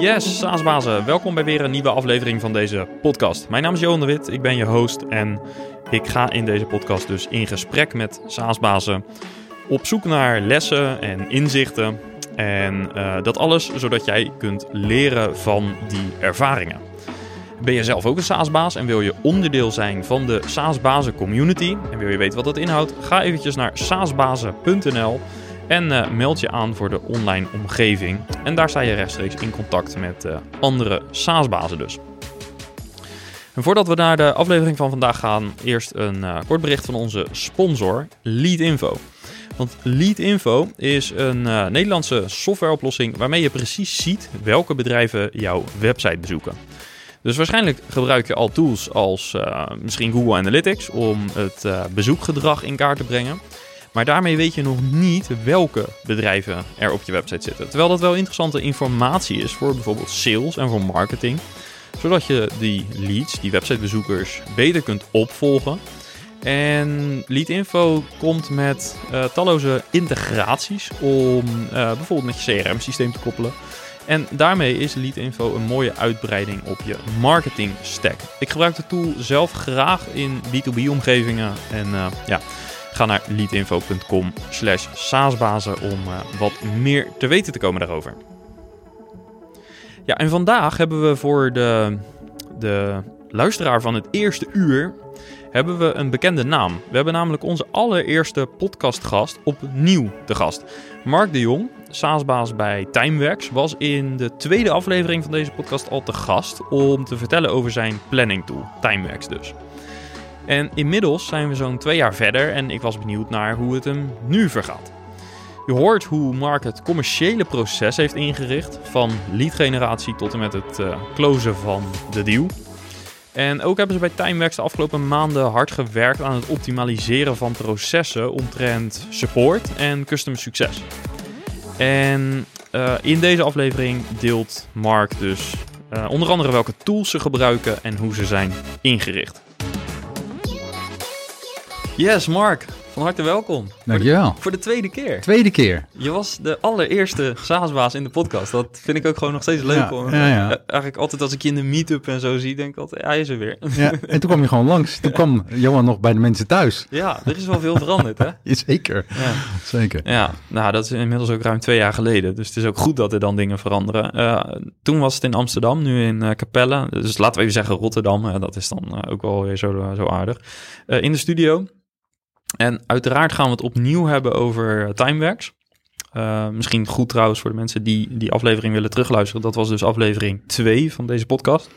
Yes, SaaS-bazen, welkom bij weer een nieuwe aflevering van deze podcast. Mijn naam is Johan de Wit, ik ben je host en ik ga in deze podcast dus in gesprek met SaaS-bazen op zoek naar lessen en inzichten. En uh, dat alles zodat jij kunt leren van die ervaringen. Ben je zelf ook een SaaS-baas en wil je onderdeel zijn van de SaaS-bazen community en wil je weten wat dat inhoudt? Ga eventjes naar saasbazen.nl en uh, meld je aan voor de online omgeving. En daar sta je rechtstreeks in contact met uh, andere SaaS-bazen dus. En voordat we naar de aflevering van vandaag gaan, eerst een uh, kort bericht van onze sponsor, Leadinfo. Want Leadinfo is een Nederlandse softwareoplossing waarmee je precies ziet welke bedrijven jouw website bezoeken. Dus waarschijnlijk gebruik je al tools als misschien Google Analytics om het bezoekgedrag in kaart te brengen. Maar daarmee weet je nog niet welke bedrijven er op je website zitten. Terwijl dat wel interessante informatie is voor bijvoorbeeld sales en voor marketing. Zodat je die leads, die websitebezoekers, beter kunt opvolgen. En Leadinfo komt met uh, talloze integraties om uh, bijvoorbeeld met je CRM-systeem te koppelen. En daarmee is Leadinfo een mooie uitbreiding op je marketing stack. Ik gebruik de tool zelf graag in B2B-omgevingen. En uh, ja, Ga naar leadinfo.com slash saasbazen om uh, wat meer te weten te komen daarover. Ja, en vandaag hebben we voor de, de luisteraar van het eerste uur hebben we een bekende naam. We hebben namelijk onze allereerste podcastgast opnieuw te gast. Mark de Jong, SaaSbaas bij Timeworks, was in de tweede aflevering van deze podcast al te gast om te vertellen over zijn planning tool, Timeworks dus. En inmiddels zijn we zo'n twee jaar verder en ik was benieuwd naar hoe het hem nu vergaat. Je hoort hoe Mark het commerciële proces heeft ingericht, van lead generatie tot en met het uh, closen van de deal. En ook hebben ze bij Timeworks de afgelopen maanden hard gewerkt aan het optimaliseren van processen omtrent support en customer succes. En uh, in deze aflevering deelt Mark dus uh, onder andere welke tools ze gebruiken en hoe ze zijn ingericht. Yes, Mark. Van harte welkom. Dankjewel. Voor de, voor de tweede keer. Tweede keer. Je was de allereerste SaaS-baas in de podcast. Dat vind ik ook gewoon nog steeds leuk. Ja, om, ja, ja. Eigenlijk altijd als ik je in de meet-up en zo zie, denk ik altijd, hij is er weer. Ja, en toen kwam je gewoon langs. Toen kwam Johan nog bij de mensen thuis. Ja, er is wel veel veranderd, hè? Zeker. Ja. Zeker. Ja, nou, dat is inmiddels ook ruim twee jaar geleden. Dus het is ook goed dat er dan dingen veranderen. Uh, toen was het in Amsterdam, nu in uh, Capelle. Dus laten we even zeggen Rotterdam. Uh, dat is dan ook wel weer zo, zo aardig. in de studio. En uiteraard gaan we het opnieuw hebben over Timeworks. Uh, misschien goed trouwens voor de mensen die die aflevering willen terugluisteren. Dat was dus aflevering 2 van deze podcast.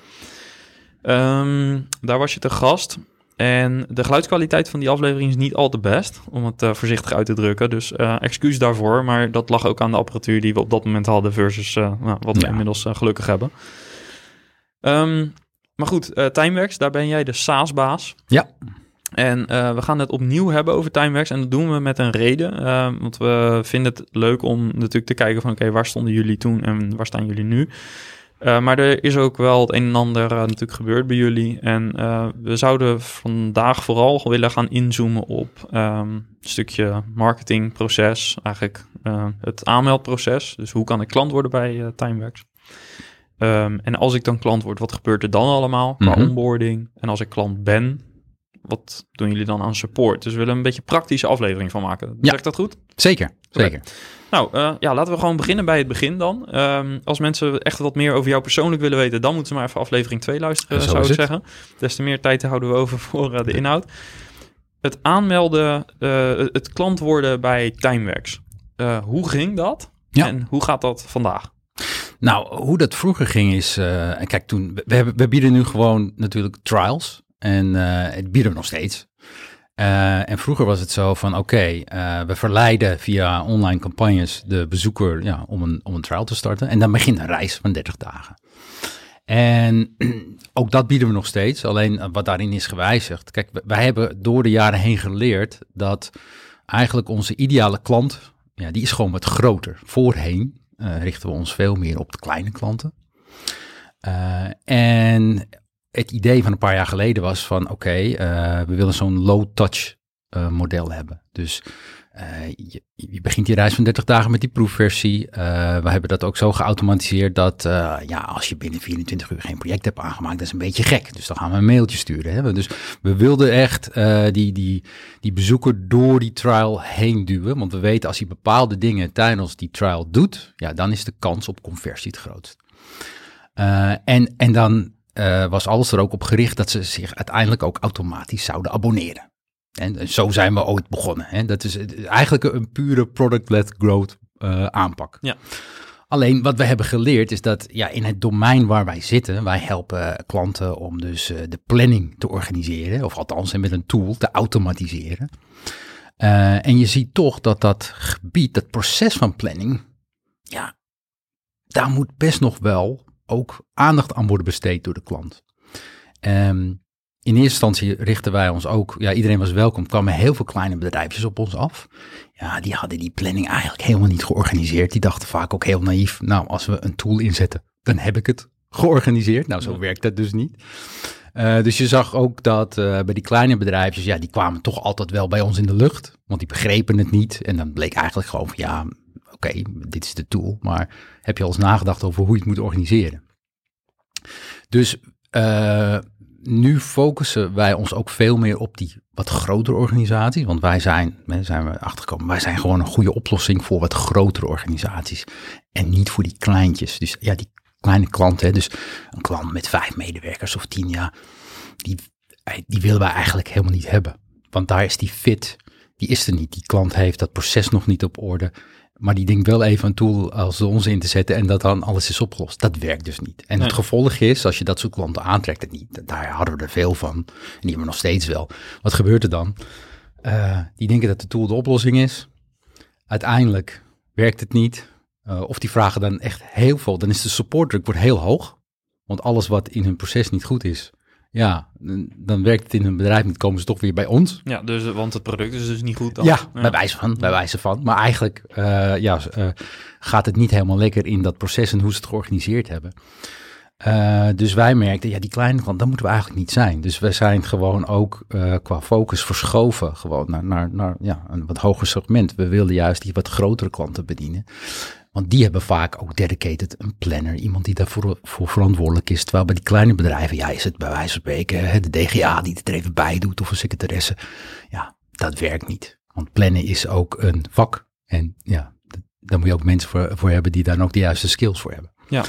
Um, daar was je te gast. En de geluidskwaliteit van die aflevering is niet al te best, om het uh, voorzichtig uit te drukken. Dus uh, excuus daarvoor, maar dat lag ook aan de apparatuur die we op dat moment hadden versus uh, nou, wat we ja. inmiddels gelukkig hebben. Um, maar goed, Timeworks, daar ben jij de SaaS-baas. Ja. En uh, we gaan het opnieuw hebben over Timeworks. En dat doen we met een reden. Uh, want we vinden het leuk om natuurlijk te kijken van... oké, okay, waar stonden jullie toen en waar staan jullie nu? Uh, maar er is ook wel het een en ander natuurlijk gebeurd bij jullie. En we zouden vandaag vooral willen gaan inzoomen op um, een stukje marketingproces. Eigenlijk het aanmeldproces. Dus hoe kan ik klant worden bij Timeworks? Um, en als ik dan klant word, wat gebeurt er dan allemaal qua mm -hmm. onboarding? En als ik klant ben, wat doen jullie dan aan support? Dus we willen een beetje praktische aflevering van maken. Ja. Zeg ik dat goed? Zeker, zeker. Nou, uh, ja, laten we gewoon beginnen bij het begin dan. Um, als mensen echt wat meer over jou persoonlijk willen weten, dan moeten ze maar even aflevering 2 luisteren, Zo zou ik het. zeggen. Des te meer tijd houden we over voor uh, de inhoud. Het aanmelden, uh, het klant worden bij Timeworks. hoe ging dat? Ja. En hoe gaat dat vandaag? Nou, hoe dat vroeger ging is, en kijk toen, we, hebben, we bieden nu gewoon natuurlijk trials. En uh, het bieden we nog steeds. Uh, en vroeger was het zo van, oké, uh, we verleiden via online campagnes de bezoeker ja, om, een, om een trial te starten. En dan begint een reis van 30 dagen. En ook dat bieden we nog steeds, alleen wat daarin is gewijzigd. Kijk, wij hebben door de jaren heen geleerd dat eigenlijk onze ideale klant, ja, die is gewoon wat groter. Voorheen richten we ons veel meer op de kleine klanten. en het idee van een paar jaar geleden was van oké, uh, we willen zo'n low-touch uh, model hebben. Dus uh, je, begint die reis van 30 dagen met die proefversie. We hebben dat ook zo geautomatiseerd dat ja, als je binnen 24 uur geen project hebt aangemaakt, dat is een beetje gek. Dus dan gaan we een mailtje sturen. Hè? Dus we wilden echt die, die, die bezoeker door die trial heen duwen. Want we weten als hij bepaalde dingen tijdens die trial doet, ja, dan is de kans op conversie het grootst. en, en dan was alles er ook op gericht dat ze zich uiteindelijk ook automatisch zouden abonneren. En zo zijn we ooit begonnen. Hè. Dat is eigenlijk een pure product-led growth uh, aanpak. Ja. Alleen wat we hebben geleerd is dat ja, in het domein waar wij zitten, wij helpen klanten om dus uh, de planning te organiseren, of althans met een tool te automatiseren. Uh, en je ziet toch dat dat gebied, dat proces van planning, ja, daar moet best nog wel ook aandacht aan worden besteed door de klant. Um, in eerste instantie richten wij ons ook, ja, iedereen was welkom, kwamen heel veel kleine bedrijfjes op ons af. Ja, die hadden die planning eigenlijk helemaal niet georganiseerd. Die dachten vaak ook heel naïef, nou, als we een tool inzetten, dan heb ik het georganiseerd. Nou, zo werkt dat dus niet. Uh, dus je zag ook dat uh, bij die kleine bedrijfjes, ja, die kwamen toch altijd wel bij ons in de lucht. Want die begrepen het niet. En dan bleek eigenlijk gewoon van, ja, oké, dit is de tool. Maar heb je al eens nagedacht over hoe je het moet organiseren? Dus uh, nu focussen wij ons ook veel meer op die wat grotere organisaties. Want wij zijn, zijn we achtergekomen, wij zijn gewoon een goede oplossing voor wat grotere organisaties. En niet voor die kleintjes. Dus ja, die kleine klanten, dus een klant met vijf medewerkers of tien, ja, die, die willen wij eigenlijk helemaal niet hebben. Want daar is die fit, die is er niet. Die klant heeft dat proces nog niet op orde. Maar die denkt wel even een tool als de onze in te zetten en dat dan alles is opgelost. Dat werkt dus niet. En het gevolg is, als je dat soort klanten aantrekt, het niet. Daar hadden we er veel van. En die hebben we nog steeds wel. Wat gebeurt er dan? Uh, die denken dat de tool de oplossing is. Uiteindelijk werkt het niet. Uh, of die vragen dan echt heel veel. Dan is de supportdruk wordt heel hoog. Want alles wat in hun proces niet goed is, ja, dan werkt het in een bedrijf niet, komen ze toch weer bij ons. Ja, dus, want het product is dus niet goed dan. Ja, bij wijze van, bij wijze van. Maar eigenlijk uh, ja, uh, gaat het niet helemaal lekker in dat proces en hoe ze het georganiseerd hebben. Uh, dus wij merkten, ja, die kleine klant, dat moeten we eigenlijk niet zijn. Dus we zijn gewoon ook qua focus verschoven gewoon naar, naar, naar ja, een wat hoger segment. We wilden juist die wat grotere klanten bedienen. Want die hebben vaak ook dedicated een planner, iemand die daarvoor voor verantwoordelijk is. Terwijl bij die kleine bedrijven, ja, is het bij wijze van spreken de DGA die het er even bij doet of een secretaresse. Ja, dat werkt niet. Want plannen is ook een vak. En ja, daar moet je ook mensen voor, voor hebben die daar ook de juiste skills voor hebben. Ja.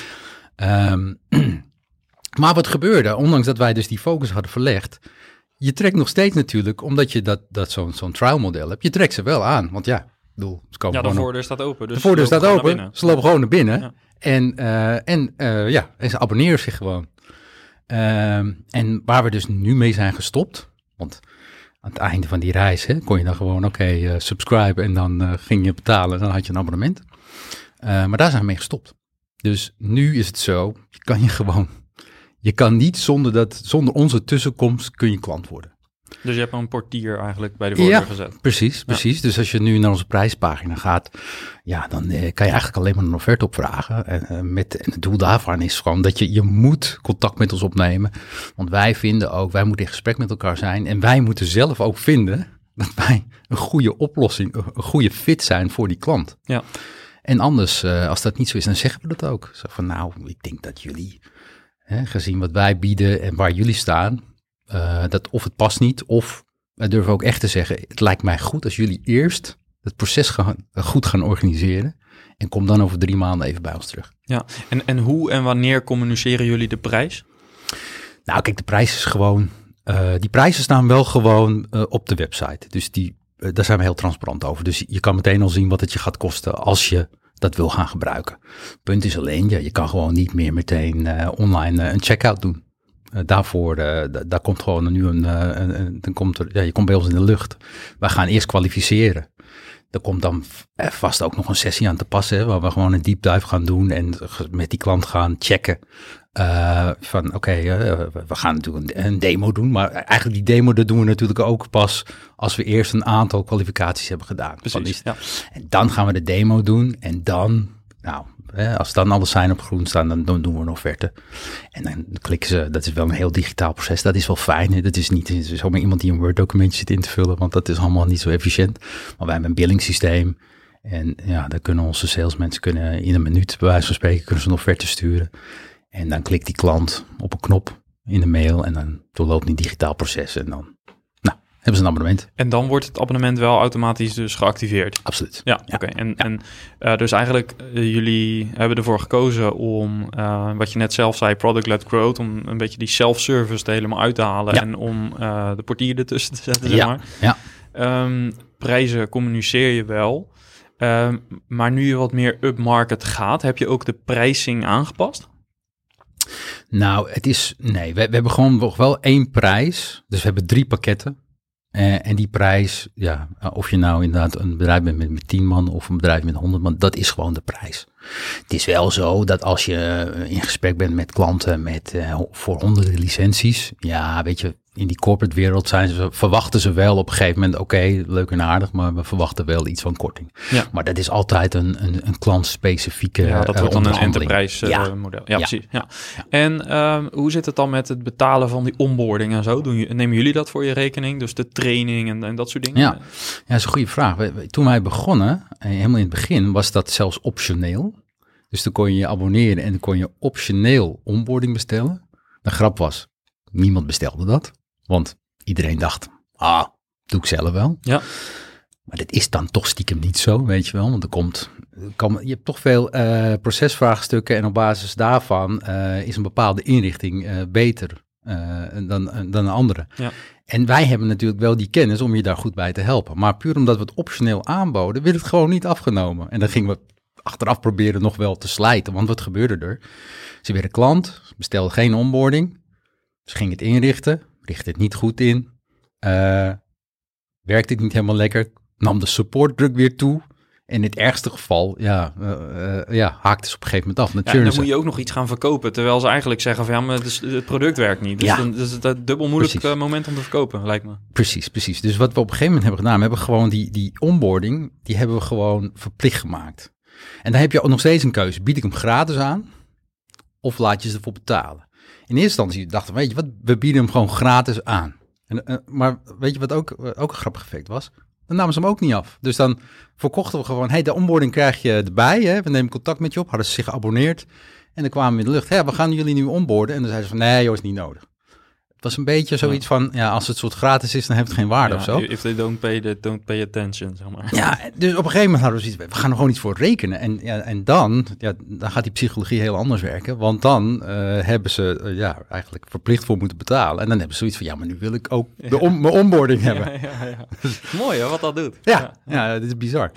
Um, maar wat gebeurde, ondanks dat wij dus die focus hadden verlegd, je trekt nog steeds natuurlijk, omdat je dat, dat zo'n zo'n trial model hebt, je trekt ze wel aan. Want ja, bedoel, ja, de voordeur staat open. Dus de voordeur staat open. Ze lopen gewoon naar binnen. En, uh, en uh, ja, en ze abonneren zich gewoon. Uh, en waar we dus nu mee zijn gestopt, want aan het einde van die reis hè, kon je dan gewoon, oké, okay, uh, subscribe en dan ging je betalen en dan had je een abonnement. maar daar zijn we mee gestopt. Dus nu is het zo, je kan je gewoon, je kan niet zonder, dat, zonder onze tussenkomst kun je klant worden. Dus je hebt een portier eigenlijk bij de voordeur ja, gezet. Precies, precies. Dus als je nu naar onze prijspagina gaat, ja, dan eh, kan je eigenlijk alleen maar een offerte opvragen. En, uh, met, en het doel daarvan is gewoon dat je, je moet contact met ons opnemen. Want wij vinden ook, wij moeten in gesprek met elkaar zijn. En wij moeten zelf ook vinden dat wij een goede oplossing, een goede fit zijn voor die klant. Ja. En anders, uh, als dat niet zo is, dan zeggen we dat ook. Zo van, nou, ik denk dat jullie, hè, gezien wat wij bieden en waar jullie staan, uh, dat of het past niet, of we durven ook echt te zeggen, het lijkt mij goed als jullie eerst het proces gaan, goed gaan organiseren. En kom dan over drie maanden even bij ons terug. Ja, en, en hoe en wanneer communiceren jullie de prijs? Nou, kijk, de prijs is gewoon. Uh, die prijzen staan wel gewoon uh, op de website. Dus die, uh, daar zijn we heel transparant over. Dus je kan meteen al zien wat het je gaat kosten als je dat wil gaan gebruiken. Punt is alleen, ja, je kan gewoon niet meer meteen online een checkout doen. Eh, daarvoor, uh, daar komt gewoon nu een, uh, een, dan komt er, ja, je komt bij ons in de lucht. Wij gaan eerst kwalificeren. Er komt dan vast ook nog een sessie aan te passen, waar we gewoon een deep dive gaan doen en met die klant gaan checken. van oké, okay, we gaan natuurlijk een, een, demo doen, maar eigenlijk die demo dat doen we natuurlijk ook pas als we eerst een aantal kwalificaties hebben gedaan. Precies, ja. En dan gaan we de demo doen en dan, nou, hè, als dan alle zijn op groen staan, dan, doen we een offerte. En dan klikken ze, dat is wel een heel digitaal proces, dat is wel fijn. Dat is niet zomaar iemand die een Word-documentje zit in te vullen, want dat is allemaal niet zo efficiënt. Maar wij hebben een billingssysteem en ja, dan kunnen onze salesmensen kunnen in een minuut, bij wijze van spreken, kunnen ze een offerte sturen. En dan klikt die klant op een knop in de mail en dan doorloopt een digitaal proces en dan hebben ze een abonnement. En dan wordt het abonnement wel automatisch dus geactiveerd? Absoluut. Ja, oké. En, en uh, dus eigenlijk, uh, jullie hebben ervoor gekozen om, uh, wat je net zelf zei, product-led growth, om een beetje die self-service er helemaal uit te halen en om de portier ertussen te zetten, zeg maar. Ja. Um, prijzen communiceer je wel, um, maar nu je wat meer upmarket gaat, heb je ook de prijsing aangepast? Nou, het is, nee, we, we hebben gewoon nog wel één prijs. Dus we hebben drie pakketten. Uh, en die prijs, ja, of je nou inderdaad een bedrijf bent met, met 10 man of een bedrijf met 100 man, dat is gewoon de prijs. Het is wel zo dat als je in gesprek bent met klanten met, uh, voor honderden licenties, ja, weet je, in die corporate wereld zijn ze, verwachten ze wel op een gegeven moment, oké, leuk en aardig, maar we verwachten wel iets van korting. Ja. Maar dat is altijd een, een, een klantspecifieke Ja, dat wordt dan een enterprise Ja. ja. model. Ja, precies. Ja. En um, hoe zit het dan met het betalen van die onboarding en zo? Doen, nemen jullie dat voor je rekening? Dus de training en, en dat soort dingen? Ja, ja dat is een goede vraag. Toen wij begonnen, helemaal in het begin, was dat zelfs optioneel. Dus dan kon je je abonneren en dan kon je optioneel onboarding bestellen. De grap was, niemand bestelde dat. Want iedereen dacht, ah, doe ik zelf wel. Ja. Maar dat is dan toch stiekem niet zo, weet je wel. Want er komt, kan, je hebt toch veel uh, procesvraagstukken en op basis daarvan uh, is een bepaalde inrichting uh, beter dan, dan een andere. Ja. En wij hebben natuurlijk wel die kennis om je daar goed bij te helpen. Maar puur omdat we het optioneel aanboden, werd het gewoon niet afgenomen. En dan gingen we achteraf proberen nog wel te slijten. Want wat gebeurde er? Ze werden klant, bestelde geen onboarding. Ze ging het inrichten, richtte het niet goed in. Uh, werkte het niet helemaal lekker. Nam de supportdruk weer toe. En in het ergste geval, ja, uh, uh, ja haakte ze op een gegeven moment af. Ja, en dan moet je ook nog iets gaan verkopen. Terwijl ze eigenlijk zeggen van ja, maar het, het product werkt niet. Dus Ja. dan is het een dubbel moeilijk Precies. moment om te verkopen, lijkt me. Precies, precies. Dus wat we op een gegeven moment hebben gedaan, we hebben gewoon die, die onboarding, die hebben we gewoon verplicht gemaakt. En dan heb je ook nog steeds een keuze. Bied ik hem gratis aan of laat je ze ervoor betalen? In eerste instantie dachten we, weet je wat, we bieden hem gewoon gratis aan. En, uh, maar weet je wat ook, uh, ook een grappig effect was? Dan namen ze hem ook niet af. Dus dan verkochten we gewoon, hey, de onboarding krijg je erbij. Hè? We nemen contact met je op. Hadden ze zich geabonneerd. En dan kwamen we in de lucht. Hé, we gaan jullie nu onboarden. En dan zeiden ze van, nee joh, is niet nodig. Was een beetje zoiets van, ja, als het soort gratis is, dan heeft het geen waarde Ja, of zo. If they don't pay, they don't pay attention, zeg maar. Ja, dus op een gegeven moment hadden we zoiets, we gaan er gewoon iets voor rekenen. En, ja, en dan, ja, dan gaat die psychologie heel anders werken. Want dan uh, hebben ze uh, ja, eigenlijk verplicht voor moeten betalen. En dan hebben ze zoiets van, ja, maar nu wil ik ook de on mijn onboarding hebben. Ja, ja, ja. Mooi hè, wat dat doet. Ja, ja. ja dit is bizar.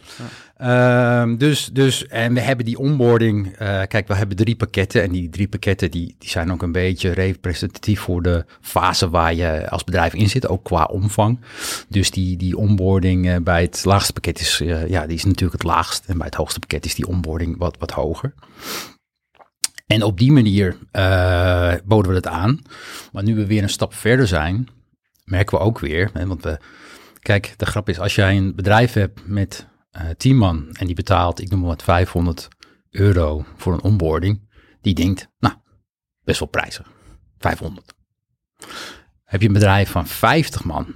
Uh, dus, dus, en we hebben die onboarding, uh, kijk, we hebben drie pakketten. En die drie pakketten, die, die zijn ook een beetje representatief voor de fase waar je als bedrijf in zit, ook qua omvang. Dus die, die onboarding uh, bij het laagste pakket is, uh, ja, die is natuurlijk het laagst. En bij het hoogste pakket is die onboarding wat, wat hoger. En op die manier boden we het aan. Maar nu we weer een stap verder zijn, merken we ook weer, hè, want we, kijk, de grap is, als jij een bedrijf hebt met uh, 10 man en die betaalt, ik noem maar wat, 500 euro voor een onboarding, die denkt, nou, best wel prijzig, 500. Heb je een bedrijf van 50 man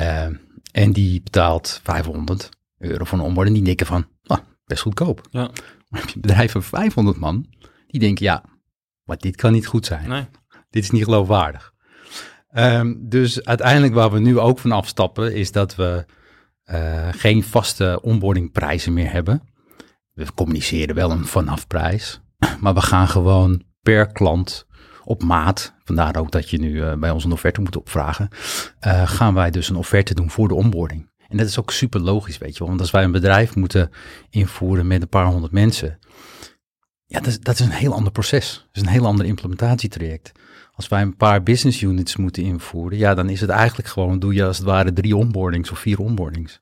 uh, en die betaalt 500 euro voor een onboarding, die denken van, nou, best goedkoop. Ja. Maar heb je een bedrijf van 500 man, die denken, ja, maar dit kan niet goed zijn. Nee. Dit is niet geloofwaardig. Um, dus uiteindelijk waar we nu ook van afstappen, is dat we uh, geen vaste onboardingprijzen meer hebben. We communiceren wel een vanafprijs, maar we gaan gewoon per klant op maat, vandaar ook dat je nu uh, bij ons een offerte moet opvragen, uh, gaan wij dus een offerte doen voor de onboarding. En dat is ook super logisch, weet je wel. Want als wij een bedrijf moeten invoeren met een paar honderd mensen, ja, dat is, dat is een heel ander proces. Dat is een heel ander implementatietraject. Als wij een paar business units moeten invoeren, ja, dan is het eigenlijk gewoon, doe je als het ware drie onboardings of vier onboardings.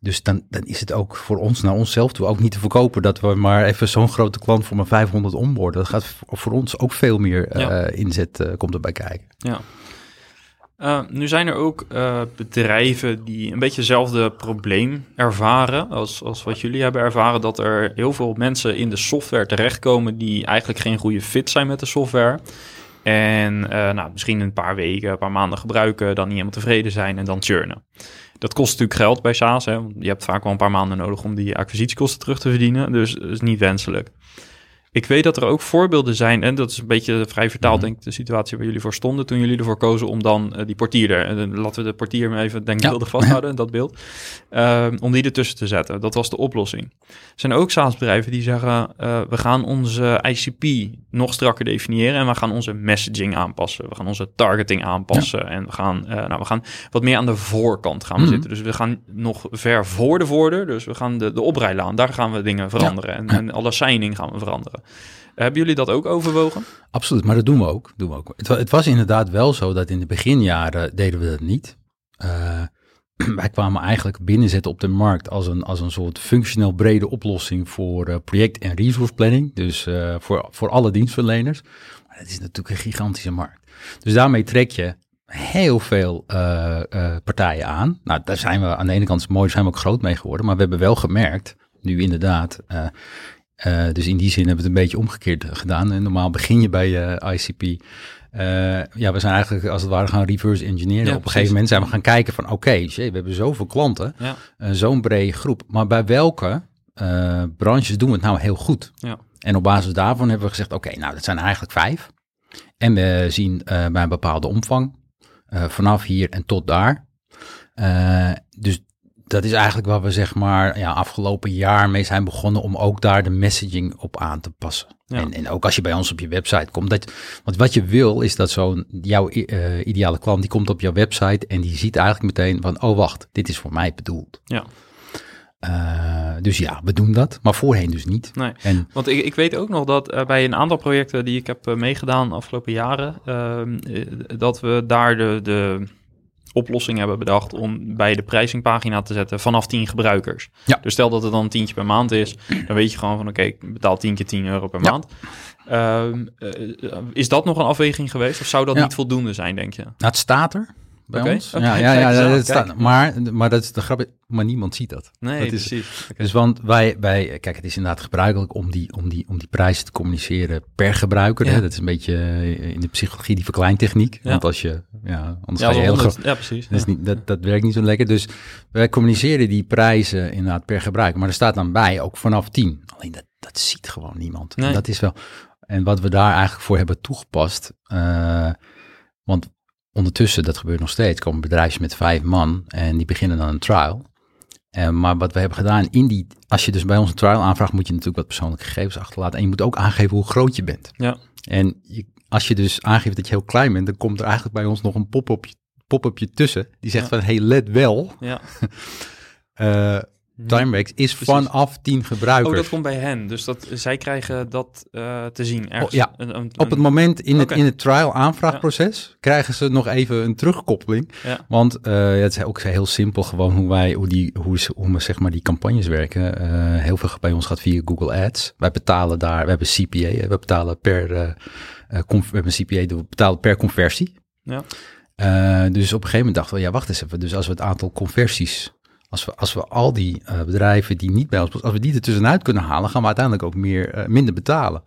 Dus dan, dan is het ook voor ons, naar onszelf toe, ook niet te verkopen dat we maar even zo'n grote klant voor maar 500 onboarden. Dat gaat voor ons ook veel meer ja. uh, inzet uh, komt erbij kijken. Ja. Uh, nu zijn er ook uh, bedrijven die een beetje hetzelfde probleem ervaren als, als wat jullie hebben ervaren. Dat er heel veel mensen in de software terechtkomen die eigenlijk geen goede fit zijn met de software. En uh, nou, misschien een paar weken, een paar maanden gebruiken, dan niet helemaal tevreden zijn en dan churnen. Dat kost natuurlijk geld bij SaaS. Hè? Je hebt vaak wel een paar maanden nodig om die acquisitiekosten terug te verdienen. Dus dat is niet wenselijk. Ik weet dat er ook voorbeelden zijn, en dat is een beetje vrij vertaald, mhm. denk ik, de situatie waar jullie voor stonden toen jullie ervoor kozen om dan uh, die portier er, uh, laten we de portier maar even denkbeeldig ja. vasthouden, dat beeld, uh, om die ertussen te zetten. Dat was de oplossing. Er zijn ook SaaS-bedrijven die zeggen, we gaan onze ICP nog strakker definiëren en we gaan onze messaging aanpassen. We gaan onze targeting aanpassen ja. en we gaan, nou, we gaan wat meer aan de voorkant gaan mm zitten. Dus we gaan nog ver voor de voordeur, dus we gaan de, de oprijlaan, daar gaan we dingen veranderen en, en alle signing gaan we veranderen. Hebben jullie dat ook overwogen? Absoluut, maar dat doen we ook. Doen we ook. Het, het was inderdaad wel zo dat in de beginjaren deden we dat niet. Uh, wij kwamen eigenlijk binnenzetten op de markt als een, als een soort functioneel brede oplossing voor uh, project- en resource planning. Dus uh, voor, voor alle dienstverleners. Maar dat is natuurlijk een gigantische markt. Dus daarmee trek je heel veel partijen aan. Nou, daar zijn we aan de ene kant mooi, zijn we ook groot mee geworden. Maar we hebben wel gemerkt, nu inderdaad, uh, dus in die zin hebben we het een beetje omgekeerd gedaan. En normaal begin je bij uh, eh, ICP. Uh, eh, ja, we zijn eigenlijk als het ware gaan reverse engineeren. Ja, Op een gegeven moment zijn we gaan kijken van oké, okay, we hebben zoveel klanten, ja. zo'n brede groep. Maar bij welke branches doen we het nou heel goed? Ja. En op basis daarvan hebben we gezegd oké, okay, nou dat zijn eigenlijk vijf. En we zien bij een bepaalde omvang vanaf hier en tot daar. dus dat is eigenlijk waar we zeg maar ja, afgelopen jaar mee zijn begonnen om ook daar de messaging op aan te passen. En, en ook als je bij ons op je website komt. Dat, want wat je wil is dat zo'n jouw uh, ideale klant die komt op jouw website en die ziet eigenlijk meteen van oh wacht, dit is voor mij bedoeld. Ja. Uh, dus ja, we doen dat, maar voorheen dus niet. Nee, en, want ik, ik weet ook nog dat uh, bij een aantal projecten die ik heb meegedaan de afgelopen jaren, ehm, dat we daar de, de oplossing hebben bedacht om bij de prijzingpagina te zetten vanaf 10 gebruikers. Ja. Dus stel dat het dan een tientje per maand is, dan weet je gewoon van oké, ik betaal 10 keer 10 euro per maand. Uh, is dat nog een afweging geweest of zou dat niet voldoende zijn, denk je? Nou, het staat er bij ons. Ja, ja, ja, dat staat, maar, maar dat is de grap, maar niemand ziet dat. Nee, dat is, precies. Dus want wij, wij, kijk, het is inderdaad gebruikelijk om die, om die, om die prijzen te communiceren per gebruiker. Hè? Dat is een beetje eh, in de psychologie die verkleintechniek. Want als je, ja, anders ga je heel groot. Ja, precies. Dat, is niet, dat, dat werkt niet zo lekker. Dus wij communiceren die prijzen inderdaad per gebruiker. Maar er staat dan bij ook vanaf 10. Alleen dat, dat ziet gewoon niemand. Nee. dat is wel. En wat we daar eigenlijk voor hebben toegepast. Uh, want ondertussen, dat gebeurt nog steeds, komen bedrijven met vijf man en die beginnen dan een trial. Uh, maar wat we hebben gedaan, in die, als je dus bij ons een trial aanvraagt, moet je natuurlijk wat persoonlijke gegevens achterlaten. En je moet ook aangeven hoe groot je bent. Ja. En je, als je dus aangeeft dat je heel klein bent, dan komt er eigenlijk bij ons nog een pop-upje pop tussen. Die zegt van, hey, let wel. Ja. uh, Timeworks is vanaf 10 gebruikers. Oh, dat komt bij hen. Dus dat, zij krijgen dat uh, te zien ergens. Oh, ja, een, een, op het moment in, het, in het trial aanvraagproces ja. krijgen ze nog even een terugkoppeling. Ja. Want uh, het is ook heel simpel gewoon hoe wij, hoe die, hoe, hoe we, zeg maar die campagnes werken. Uh, heel veel bij ons gaat via Google Ads. Wij betalen daar, we hebben CPA, we betalen per, we hebben CPA, we betalen per conversie. Ja. dus op een gegeven moment dachten we, ja wacht eens even. Dus als we het aantal conversies als we, als we al die uh, bedrijven die niet bij ons, als we die er tussenuit kunnen halen, gaan we uiteindelijk ook meer, uh, minder betalen.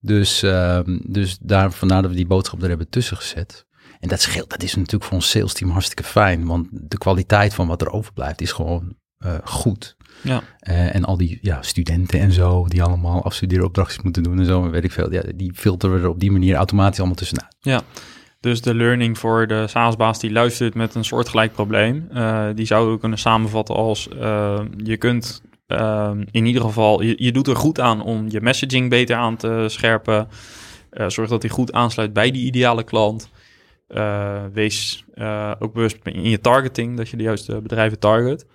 Dus, uh, dus daar, vandaar dat we die boodschap er hebben tussen gezet. En dat scheelt, dat is natuurlijk voor ons sales team hartstikke fijn, want de kwaliteit van wat er overblijft is gewoon uh, goed. Ja. en al die ja, studenten en zo, die allemaal afstudeeropdrachtjes moeten doen en zo, weet ik veel, ja, die filteren we er op die manier automatisch allemaal tussenuit. Ja. Dus de learning voor de SaaS-baas die luistert met een soortgelijk probleem, uh, die zouden we kunnen samenvatten als uh, je kunt uh, in ieder geval, je, je, doet er goed aan om je messaging beter aan te scherpen. zorg dat die goed aansluit bij die ideale klant. wees ook bewust in je targeting, dat je de juiste bedrijven target.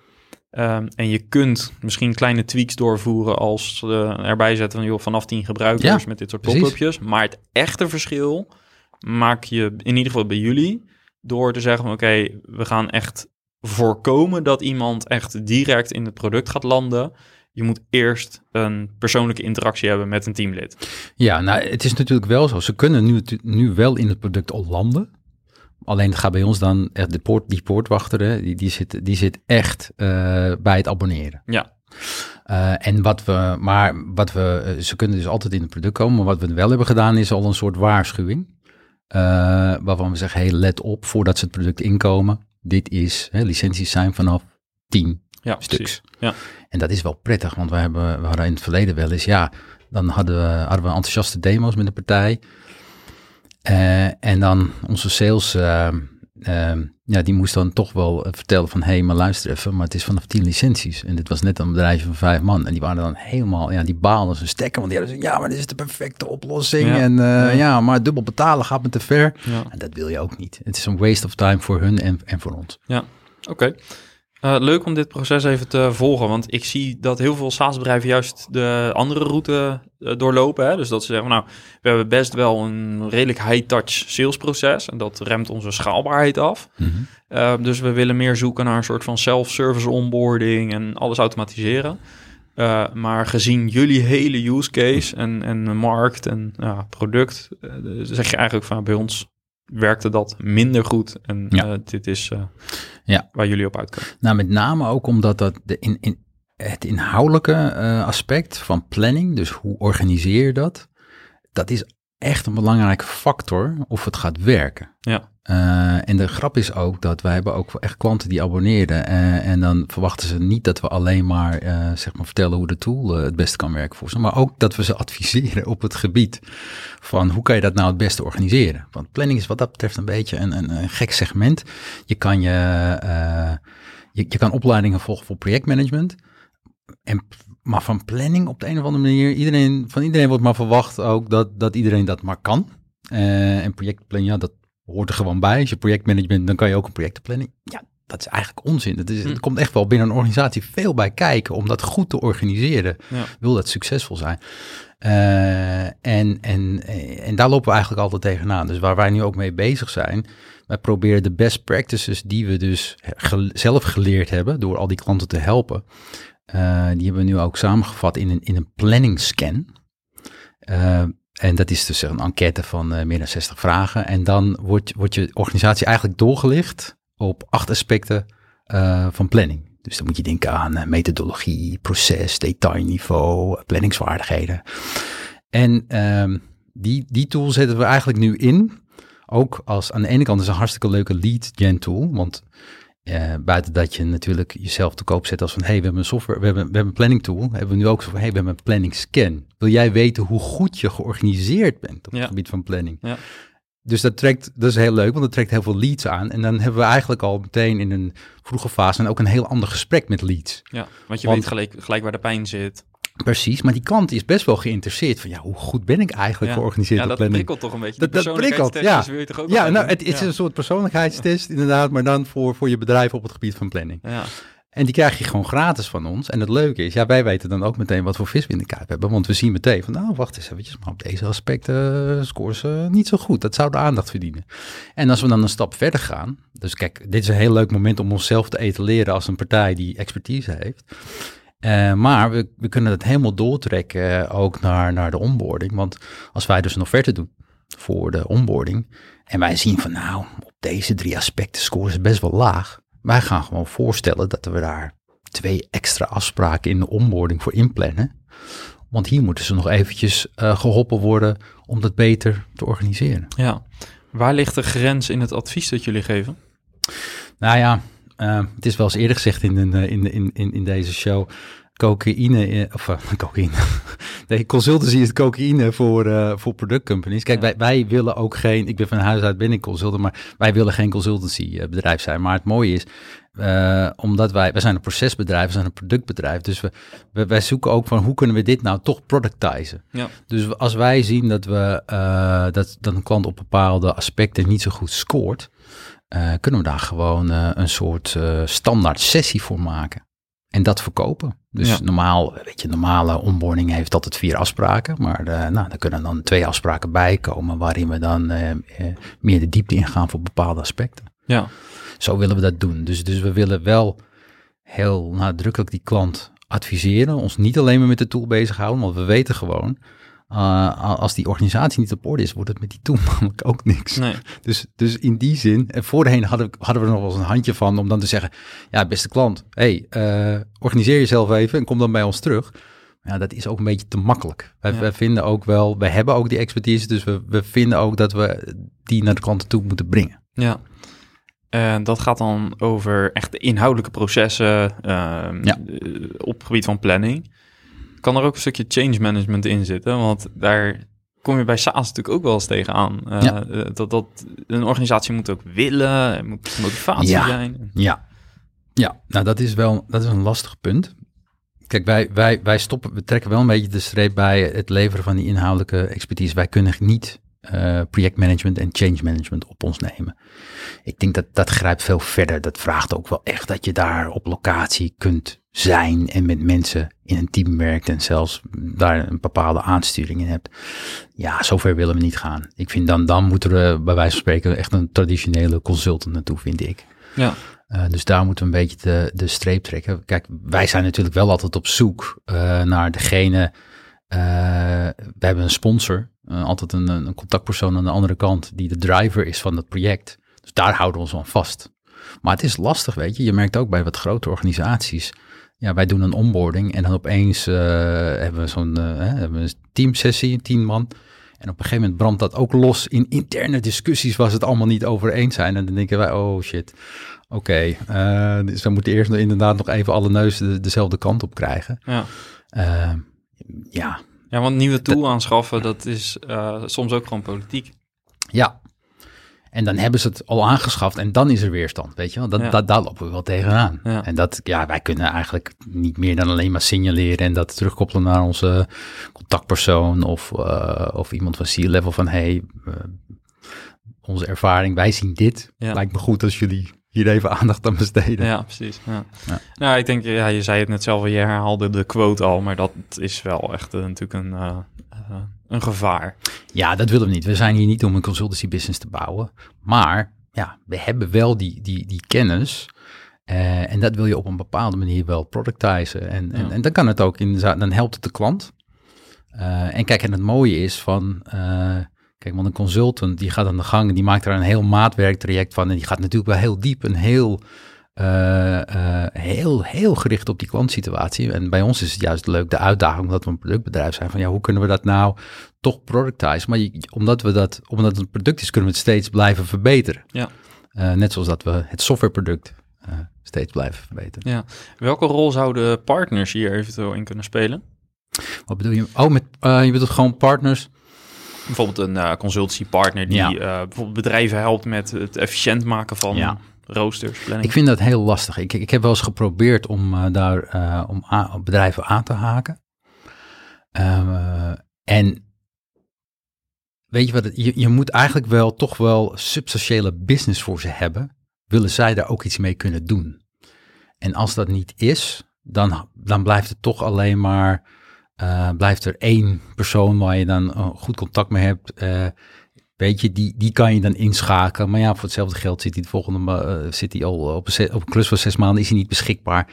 Um, en je kunt misschien kleine tweaks doorvoeren als erbij zetten van joh, vanaf 10 gebruikers ja, met dit soort pop-upjes. Maar het echte verschil maak je in ieder geval bij jullie door te zeggen: oké, we gaan echt voorkomen dat iemand echt direct in het product gaat landen. Je moet eerst een persoonlijke interactie hebben met een teamlid. Ja, nou, het is natuurlijk wel zo. Ze kunnen nu, nu wel in het product al landen. Alleen het gaat bij ons dan echt de poort, die poortwachter, hè, die, die, zit, die zit echt eh, bij het abonneren. Ja. Eh, en wat we, maar wat we, eh, ze kunnen dus altijd in het product komen, maar wat we wel hebben gedaan is al een soort waarschuwing. Eh, waarvan we zeggen, hey, let op voordat ze het product inkomen. Dit is, hè, licenties zijn vanaf 10 Ja, stuks. precies. Ja. En dat is wel prettig, want we, hebben, we hadden in het verleden wel eens, ja, dan hadden we, hadden we enthousiaste demo's met de partij. Eh, en dan onze sales, eh, eh, ja, die moest dan toch wel eh, vertellen van, hé, hey, maar luister even, maar het is vanaf 10 licenties. En dit was net een bedrijf van vijf man. En die waren dan helemaal, ja, die baalden ze stekken, want die hadden zo, ja, maar dit is de perfecte oplossing. Ja. En eh, Ja. ja. maar dubbel betalen gaat me te ver. Ja. En dat wil je ook niet. Het is een waste of time voor hun en, en voor ons. Oké. Eh, leuk om dit proces even te volgen, want ik zie dat heel veel SaaS-bedrijven juist de andere route eh, doorlopen. Hè? Dus dat ze zeggen, nou, we hebben best wel een redelijk high-touch salesproces en dat remt onze schaalbaarheid af. Uh, dus we willen meer zoeken naar een soort van self-service onboarding en alles automatiseren. Maar gezien jullie hele use case en, en markt en ja, product, zeg je eigenlijk van bij ons werkte dat minder goed. En Ja. dit is Ja. waar jullie op uitkomen. Nou, met name ook omdat dat de in, in, het inhoudelijke uh, aspect van planning, dus hoe organiseer je dat, dat is echt een belangrijke factor of het gaat werken. Ja. Uh, en de grap is ook dat wij hebben ook echt klanten die abonneren. Uh, en dan verwachten ze niet dat we alleen maar, uh, zeg maar vertellen hoe de tool het beste kan werken voor ze. Maar ook dat we ze adviseren op het gebied van hoe kan je dat nou het beste organiseren. Want planning is wat dat betreft een beetje een, een, gek segment. Je kan, je, je, je kan opleidingen volgen voor projectmanagement. En, maar van planning op de een of andere manier, iedereen, van iedereen wordt maar verwacht ook dat, dat iedereen dat maar kan. En projectplanning, ja, dat hoort er gewoon bij. Als je projectmanagement, dan kan je ook een projectenplanning. Ja, dat is eigenlijk onzin. Het, is, Hm. komt echt wel binnen een organisatie veel bij kijken om dat goed te organiseren. Ja. Wil dat succesvol zijn. Uh, en, en, en daar lopen we eigenlijk altijd tegenaan. Dus waar wij nu ook mee bezig zijn, wij proberen de best practices die we dus ge zelf geleerd hebben door al die klanten te helpen. Uh, die hebben we nu ook samengevat in een, in een planning scan. Uh, en dat is dus een enquête van uh, meer dan 60 vragen. En dan wordt, wordt je organisatie eigenlijk doorgelicht op acht aspecten uh, van planning. Dus dan moet je denken aan uh, methodologie, proces, detailniveau, planningsvaardigheden. En um, die, die tool zetten we eigenlijk nu in. Ook als aan de ene kant is een hartstikke leuke lead gen tool. Want uh, buiten dat je natuurlijk jezelf te koop zet als van... hé, hey, we hebben een software, we hebben, we hebben een planning tool. Hebben we nu ook zo van, hé, hey, we hebben een planning scan. Wil jij weten hoe goed je georganiseerd bent op het Ja. gebied van planning? Ja. Dus dat trekt, dat is heel leuk, want dat trekt heel veel leads aan. En dan hebben we eigenlijk al meteen in een vroege fase en ook een heel ander gesprek met leads. Ja, want je Want- weet gelijk, gelijk waar de pijn zit. Precies, maar die klant is best wel geïnteresseerd van, ja, hoe goed ben ik eigenlijk Ja. georganiseerd Ja, dat planning? prikkelt toch een beetje. Dat- dat prikkelt, ja. wil je toch ook Ja, nou, het is een soort persoonlijkheidstest inderdaad, maar dan voor, voor je bedrijf op het gebied van planning. Ja, En die krijg je gewoon gratis van ons. En het leuke is, ja, wij weten dan ook meteen wat voor vis we in de kuip hebben. Want we zien meteen van, nou, wacht eens eventjes, maar op deze aspecten uh, scoren ze niet zo goed. Dat zou de aandacht verdienen. En als we dan een stap verder gaan, dus kijk, dit is een heel leuk moment om onszelf te etaleren als een partij die expertise heeft. Uh, maar we, we kunnen het helemaal doortrekken uh, ook naar, naar de onboarding. Want als wij dus een offerte doen voor de onboarding en wij zien van, nou, op deze drie aspecten scoren ze best wel laag. Wij gaan gewoon voorstellen dat we daar twee extra afspraken in de onboarding voor inplannen. Want hier moeten ze nog eventjes uh, geholpen worden om dat beter te organiseren. ja. Waar ligt de grens in het advies dat jullie geven? Nou ja, uh, het is wel eens eerder gezegd in, in, in, in, in deze show. Cocaïne, eh, of uh, cocaïne. Nee, consultancy is cocaïne voor, uh, voor productcompanies. Kijk, Ja. wij, wij willen ook geen, ik ben van huis uit ben ik consultant, maar wij willen geen consultancy uh, bedrijf zijn. Maar het mooie is, uh, omdat wij, wij zijn een procesbedrijf, we zijn een productbedrijf. Dus we, we, wij zoeken ook van hoe kunnen we dit nou toch productizen. Ja. Dus als wij zien dat, we, uh, dat, dat een klant op bepaalde aspecten niet zo goed scoort, uh, kunnen we daar gewoon uh, een soort uh, standaard sessie voor maken. En dat verkopen. Dus Ja. normaal, weet je, normale onboarding heeft altijd vier afspraken. Maar nou, er kunnen dan twee afspraken bij komen waarin we dan meer de diepte ingaan voor bepaalde aspecten. Ja, Zo willen we dat doen. Dus, dus we willen wel heel nadrukkelijk die klant adviseren. Ons niet alleen maar met de tool bezighouden, want we weten gewoon Uh, als die organisatie niet op orde is, wordt het met die tool namelijk ook niks. Nee. Dus, dus in die zin, en voorheen hadden, hadden we er nog wel eens een handje van om dan te zeggen, ja, beste klant, hey, uh, organiseer jezelf even en kom dan bij ons terug. Ja, dat is ook een beetje te makkelijk. Wij, Ja. wij vinden ook wel, we hebben ook die expertise, dus we, we vinden ook dat we die naar de klanten toe moeten brengen. Ja. En dat gaat dan over echt de inhoudelijke processen Ja. eh, op het gebied van planning. Kan er ook een stukje change management in zitten? Want daar kom je bij SaaS natuurlijk ook wel eens tegenaan. Ja. eh, dat, dat een organisatie moet ook willen, moet motivatie Ja. zijn. Ja, ja nou dat is wel dat is een lastig punt. Kijk, wij, wij, wij stoppen, we trekken wel een beetje de streep bij het leveren van die inhoudelijke expertise. Wij kunnen niet eh, projectmanagement en change management op ons nemen. Ik denk dat dat grijpt veel verder. Dat vraagt ook wel echt dat je daar op locatie kunt zijn en met mensen in een team werkt en zelfs daar een bepaalde aansturing in hebt. Ja, zover willen we niet gaan. Ik vind dan, dan moeten we bij wijze van spreken echt een traditionele consultant naartoe, vind ik. Ja. Uh, dus daar moeten we een beetje de, de streep trekken. Kijk, wij zijn natuurlijk wel altijd op zoek uh, naar degene. We hebben een sponsor, uh, altijd een, een, contactpersoon aan de andere kant, die de driver is van het project. Dus daar houden we ons aan vast. Maar het is lastig, weet je. Je merkt ook bij wat grote organisaties. Ja, wij doen een onboarding en dan opeens uh, hebben we zo'n we een teamsessie, tien man. En op een gegeven moment brandt dat ook los in interne discussies waar ze het allemaal niet over eens zijn. En dan denken wij, oh shit, oké. Okay, uh, dus we moeten eerst inderdaad nog even alle neuzen de, dezelfde kant op krijgen. Ja. Uh, ja. Ja, want nieuwe tool aanschaffen, dat is uh, soms ook gewoon politiek. Ja. En dan hebben ze het al aangeschaft en dan is er weerstand, weet je wel. Dat, Ja. dat, daar lopen we wel tegenaan. Ja. En dat, ja, wij kunnen eigenlijk niet meer dan alleen maar signaleren en dat terugkoppelen naar onze contactpersoon of, uh, of iemand van C-level van, hey, uh, onze ervaring, wij zien dit. Ja. Lijkt me goed als jullie hier even aandacht aan besteden. Ja, precies. Ja. Ja. Nou, ik denk, ja, je zei het net zelf, je herhaalde de quote al, maar dat is wel echt uh, natuurlijk een, uh, uh, een gevaar. Ja, dat willen we niet. We zijn hier niet om een consultancy business te bouwen. Maar ja, we hebben wel die, die, die kennis. En dat wil je op een bepaalde manier wel productizen. En, en, Ja. en dan kan het ook, in, dan helpt het de klant. En kijk, en het mooie is van, kijk, want een consultant die gaat aan de gang, die maakt er een heel maatwerktraject van. En die gaat natuurlijk wel heel diep en heel, uh, heel, heel gericht op die klantsituatie. En bij ons is het juist leuk, de uitdaging, omdat we een productbedrijf zijn, van ja, hoe kunnen we dat nou toch productizen? Maar je, omdat, we dat, omdat het een product is, kunnen we het steeds blijven verbeteren. Ja. Uh, net zoals dat we het softwareproduct steeds blijven verbeteren. Ja. Welke rol zouden partners hier eventueel in kunnen spelen? Wat bedoel je? Oh, met, je bedoelt gewoon partners? Bijvoorbeeld een uh, consultancypartner die Ja. uh, bijvoorbeeld bedrijven helpt met het efficiënt maken van Ja. roosters, planning. Ik vind dat heel lastig. Ik, ik heb wel eens geprobeerd om uh, daar om bedrijven aan te haken. En weet je wat, het, je, je moet eigenlijk wel toch wel substantiële business voor ze hebben. Willen zij daar ook iets mee kunnen doen? En als dat niet is, dan, dan blijft het toch alleen maar, uh, blijft er één persoon waar je dan uh, goed contact mee hebt. Uh, weet je, die, die kan je dan inschakelen. Maar ja, voor hetzelfde geld zit hij de volgende uh, zit hij al op een, op een klus van zes maanden, is hij niet beschikbaar.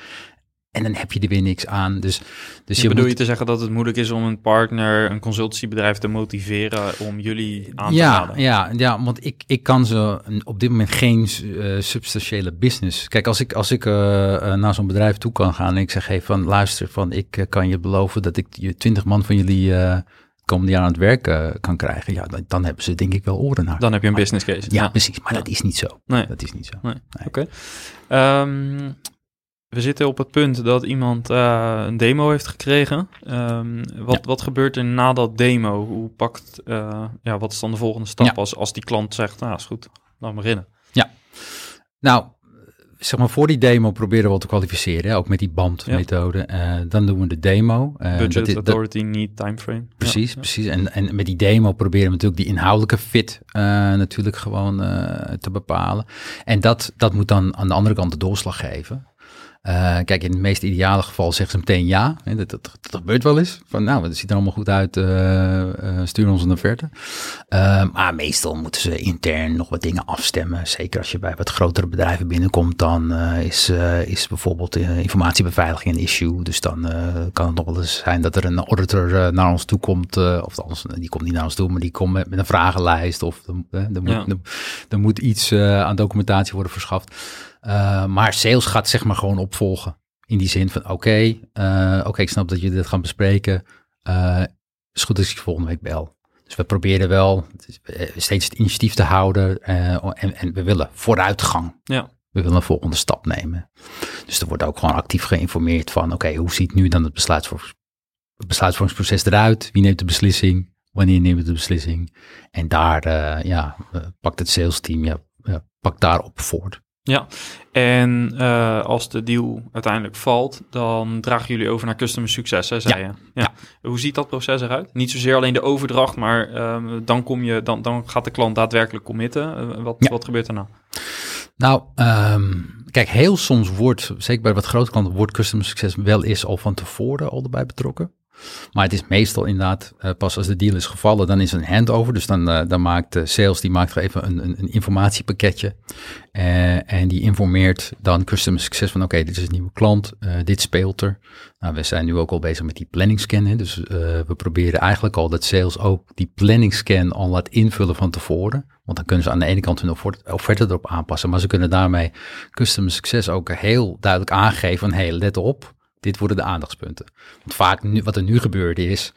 En dan heb je er weer niks aan. Dus, dus je je bedoel moet, je te zeggen dat het moeilijk is om een partner, een consultancybedrijf te motiveren om jullie aan te ja, raden? ja, ja, want ik, ik kan ze op dit moment geen uh, substantiële business. Kijk, als ik, als ik uh, uh, naar zo'n bedrijf toe kan gaan en ik zeg, hey, van luister, van ik uh, kan je beloven dat ik je twintig man van jullie komende jaar aan het werk uh, kan krijgen. Ja, dan, dan, hebben ze denk ik wel oren naar. Dan heb je een business case. Ja, ja. precies. Maar ja. dat is niet zo. Nee. Dat is niet zo. Nee. nee. Oké. Okay. Um, we zitten op het punt dat iemand uh, een demo heeft gekregen. Um, wat, ja. wat gebeurt er na dat demo? Hoe pakt, uh, ja, wat is dan de volgende stap ja. als, als die klant zegt, nou is goed, laat maar in. Ja, nou, zeg maar voor die demo proberen we te kwalificeren, hè, ook met die bandmethode. Ja. Uh, dan doen we de demo. Budget, dat is, authority, dat, need, timeframe. Precies, precies. En, en met die demo proberen we natuurlijk die inhoudelijke fit natuurlijk gewoon te bepalen. En dat, dat moet dan aan de andere kant de doorslag geven. Uh, kijk, in het meest ideale geval zeggen ze meteen ja. Dat, dat, dat, gebeurt wel eens. Van nou, het ziet er allemaal goed uit, uh, uh, stuur ons een offerte. maar meestal moeten ze intern nog wat dingen afstemmen. Zeker als je bij wat grotere bedrijven binnenkomt, dan is, is bijvoorbeeld informatiebeveiliging een issue. Dus dan kan het nog wel eens zijn dat er een auditor naar ons toe komt. of anders, die komt niet naar ons toe, maar die komt met, met een vragenlijst. Of er, er, moet, ja. er, er moet iets aan documentatie worden verschaft. Uh, maar sales gaat zeg maar gewoon opvolgen. In die zin van oké, okay, uh, oké, ik snap dat jullie dit gaan bespreken. Uh, is goed als ik je volgende week bel. Dus we proberen wel steeds het initiatief te houden en, en, we willen vooruitgang. Ja. We willen een volgende stap nemen. Dus er wordt ook gewoon actief geïnformeerd van oké, okay, hoe ziet nu dan het besluitvormings, besluitvormingsproces eruit? Wie neemt de beslissing? Wanneer neemt het de beslissing? En daar ja, pakt het sales team ja, pakt daarop voort. Ja, en uh, als de deal uiteindelijk valt, dan dragen jullie over naar customer succes, hè, zei ja. je. Ja. Hoe ziet dat proces eruit? Niet zozeer alleen de overdracht, maar uh, dan, kom je, dan, dan gaat de klant daadwerkelijk committen. Uh, wat, wat gebeurt er nou? Nou, um, kijk, heel soms wordt, zeker bij wat grote klanten, wordt customer succes wel eens al van tevoren al erbij betrokken. Maar het is meestal inderdaad, uh, pas als de deal is gevallen, dan is een handover. Dus dan, uh, dan maakt sales, die maakt even een, een, een informatiepakketje. Uh, en die informeert dan customer succes van, oké, dit is een nieuwe klant, dit speelt er. Nou, we zijn nu ook al bezig met die planning scan. Dus we proberen eigenlijk al dat sales ook die planning scan al laat invullen van tevoren. Want dan kunnen ze aan de ene kant hun offerte erop aanpassen. Maar ze kunnen daarmee customer succes ook heel duidelijk aangeven van, hey, let op dit worden de aandachtspunten. Want vaak nu, wat er nu gebeurde is,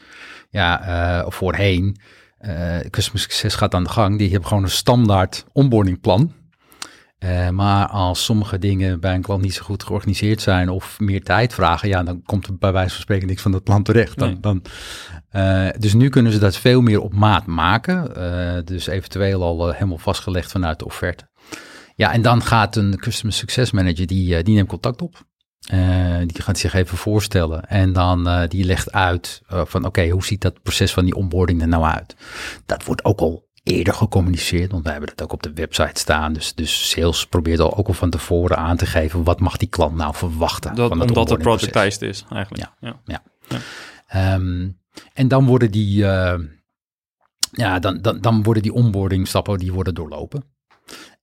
ja, uh, voorheen, uh, Customer Success gaat aan de gang. Die hebben gewoon een standaard onboardingplan. Uh, maar als sommige dingen bij een klant niet zo goed georganiseerd zijn of meer tijd vragen, ja, dan komt er bij wijze van spreken niks van dat plan terecht. Dan, dan, uh, dus nu kunnen ze dat veel meer op maat maken. Uh, dus eventueel al helemaal vastgelegd vanuit de offerte. Ja, en dan gaat een Customer Success Manager, die, die neemt contact op. Uh, die gaat zich even voorstellen en dan uh, die legt uit uh, van oké, hoe ziet dat proces van die onboarding er nou uit? Dat wordt ook al eerder gecommuniceerd, want we hebben dat ook op de website staan. Dus, dus sales probeert al ook al van tevoren aan te geven wat mag die klant nou verwachten. Dat, van dat omdat het productized is eigenlijk. Ja, ja. ja. ja. Um, en dan worden die, ja, dan, dan, dan worden die onboarding stappen die worden doorlopen.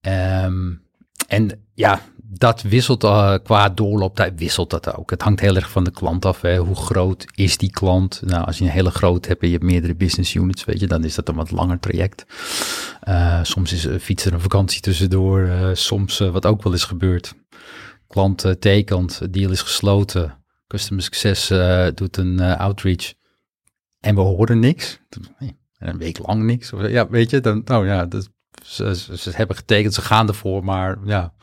Um, en ja, dat wisselt uh, qua doorlooptijd, wisselt dat ook. Het hangt heel erg van de klant af. Hè. Hoe groot is die klant? Nou, als je een hele groot hebt en je hebt meerdere business units, weet je, dan is dat een wat langer traject. Uh, soms is uh, fietsen een vakantie tussendoor. soms, wat ook wel eens gebeurt, klant tekent, deal is gesloten. Customer Success doet een outreach en we horen niks. Een week lang niks. Ja, weet je, dan, nou ja, dat, ze, hebben getekend, ze gaan ervoor, maar ja,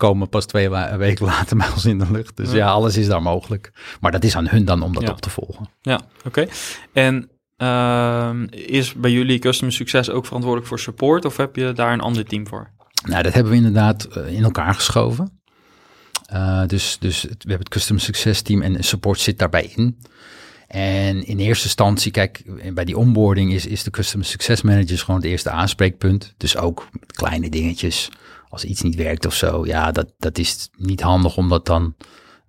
komen pas twee weken later bij ons in de lucht. Dus ja. alles is daar mogelijk. Maar dat is aan hun dan om dat ja. op te volgen. Ja, oké. En uh, is bij jullie customer succes ook verantwoordelijk voor support of heb je daar een ander team voor? Nou, dat hebben we inderdaad uh, in elkaar geschoven. Uh, dus, dus het, we hebben het customer succes team en support zit daarbij in. En in eerste instantie, kijk, bij die onboarding is, is de Customer Success Manager gewoon het eerste aanspreekpunt. Dus ook kleine dingetjes, als iets niet werkt of zo, ja, dat, dat is niet handig om dat dan,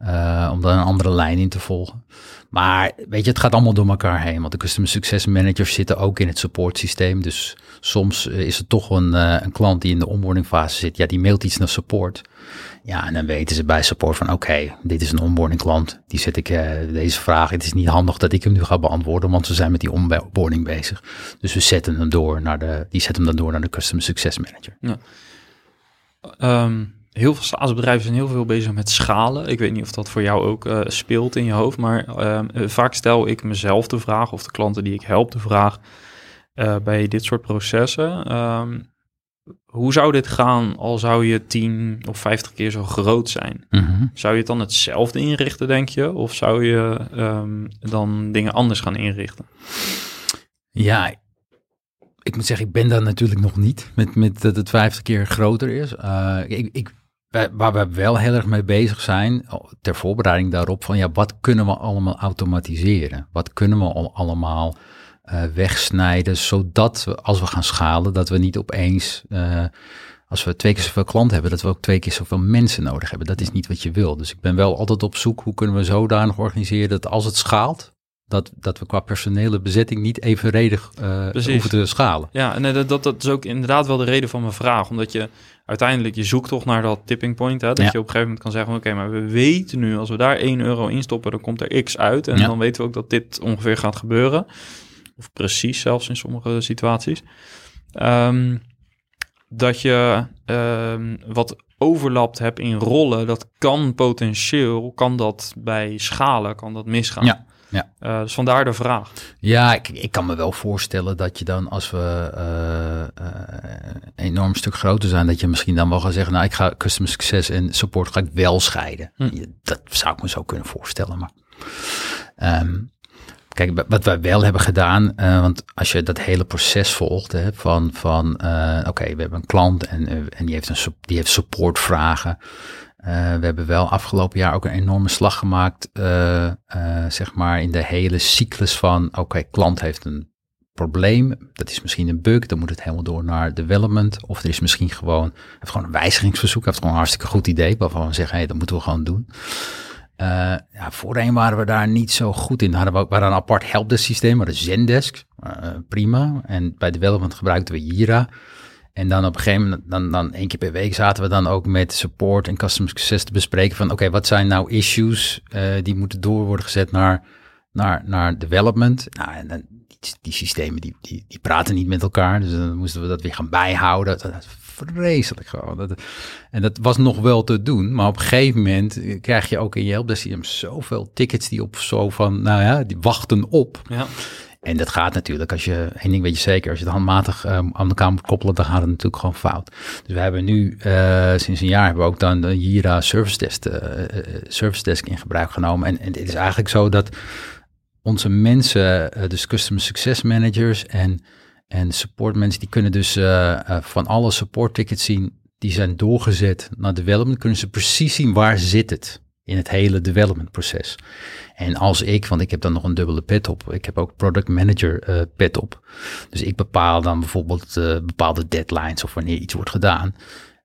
uh, om dan een andere lijn in te volgen. Maar weet je, het gaat allemaal door elkaar heen, want de Customer Success Managers zitten ook in het support systeem. Dus soms is het toch een, uh, een klant die in de onboarding fase zit, ja, die mailt iets naar support. Ja, en dan weten ze bij support van oké, dit is een onboarding klant. Die zet ik deze vraag. Het is niet handig dat ik hem nu ga beantwoorden, want ze zijn met die onboarding bezig. Dus we zetten hem door naar de, die zetten hem dan door naar de Customer Success Manager. Ja. Um, heel veel SaaS-bedrijven zijn heel veel bezig met schalen. Ik weet niet of dat voor jou ook uh, speelt in je hoofd, maar uh, vaak stel ik mezelf de vraag, of de klanten die ik help de vraag, uh, bij dit soort processen. Um, hoe zou dit gaan al zou je 10 of 50 keer zo groot zijn? Mm -hmm. Zou je het dan hetzelfde inrichten, denk je? Of zou je um, dan dingen anders gaan inrichten? Ja, ik moet zeggen, ik ben daar natuurlijk nog niet met, met dat het 50 keer groter is. Uh, ik, ik, waar we wel heel erg mee bezig zijn, ter voorbereiding daarop, van ja, wat kunnen we allemaal automatiseren? Wat kunnen we al allemaal uh, wegsnijden, zodat we, als we gaan schalen, dat we niet opeens uh, als we twee keer zoveel klanten hebben, dat we ook twee keer zoveel mensen nodig hebben. Dat is niet wat je wil. Dus ik ben wel altijd op zoek, hoe kunnen we zodanig organiseren dat als het schaalt, dat, dat we qua personele bezetting niet evenredig uh, hoeven te schalen. Ja, en dat, dat, dat is ook inderdaad wel de reden van mijn vraag. Omdat je uiteindelijk, je zoekt toch naar dat tipping point. Hè? Dat je op een gegeven moment kan zeggen, oké, maar we weten nu, als we daar 1 euro in stoppen, dan komt er x uit. En dan weten we ook dat dit ongeveer gaat gebeuren. Of precies zelfs in sommige situaties. Um, dat je um, wat overlapt hebt in rollen, dat kan potentieel, kan dat bij schalen, kan dat misgaan. Ja. Ja. Uh, dus vandaar de vraag. Ja, ik, ik kan me wel voorstellen dat je dan, als we uh, uh, enorm stuk groter zijn, dat je misschien dan wel gaat zeggen, nou, ik ga customer success en support ga ik wel scheiden. Hm. Dat zou ik me zo kunnen voorstellen, maar... Um, Kijk, wat wij wel hebben gedaan, uh, want als je dat hele proces volgt, hè, van, van uh, oké, we hebben een klant en, uh, en die, heeft een, die heeft supportvragen. We hebben wel afgelopen jaar ook een enorme slag gemaakt, zeg maar, in de hele cyclus van, oké, klant heeft een probleem, dat is misschien een bug, dan moet het helemaal door naar development, of er is misschien gewoon, heeft gewoon een wijzigingsverzoek, heeft gewoon een hartstikke goed idee, waarvan we zeggen, hé, hey, dat moeten we gewoon doen. Uh, ja, voorheen waren we daar niet zo goed in. Hadden we ook maar een apart helpdesk systeem, maar de Zendesk, prima. En bij development gebruikten we Jira. En dan op een gegeven moment, dan, dan één keer per week zaten we dan ook met support en customer success te bespreken van oké, wat zijn nou issues uh, die moeten door worden gezet naar, naar, naar development. Nou, en dan, die, systemen die, die, die praten niet met elkaar, dus dan moesten we dat weer gaan bijhouden. Dat, vreselijk gewoon. Dat, en dat was nog wel te doen, maar op een gegeven moment krijg je ook in je helpdesk zoveel tickets die op zo van, nou ja, die wachten op. Ja. En dat gaat natuurlijk, als je, één ding weet je zeker, als je het handmatig um, aan elkaar moet koppelen, dan gaat het natuurlijk gewoon fout. Dus we hebben nu, uh, sinds een jaar, hebben we ook dan de Jira Service Desk, uh, Service Desk in gebruik genomen. En, en het is eigenlijk zo dat onze mensen, dus Customer Success Managers en en support mensen die kunnen dus van alle support tickets zien die zijn doorgezet naar development, kunnen ze precies zien waar zit het in het hele development proces. En als ik, want ik heb dan nog een dubbele pet op, ik heb ook product manager uh, pet op. Dus ik bepaal dan bijvoorbeeld bepaalde deadlines of wanneer iets wordt gedaan.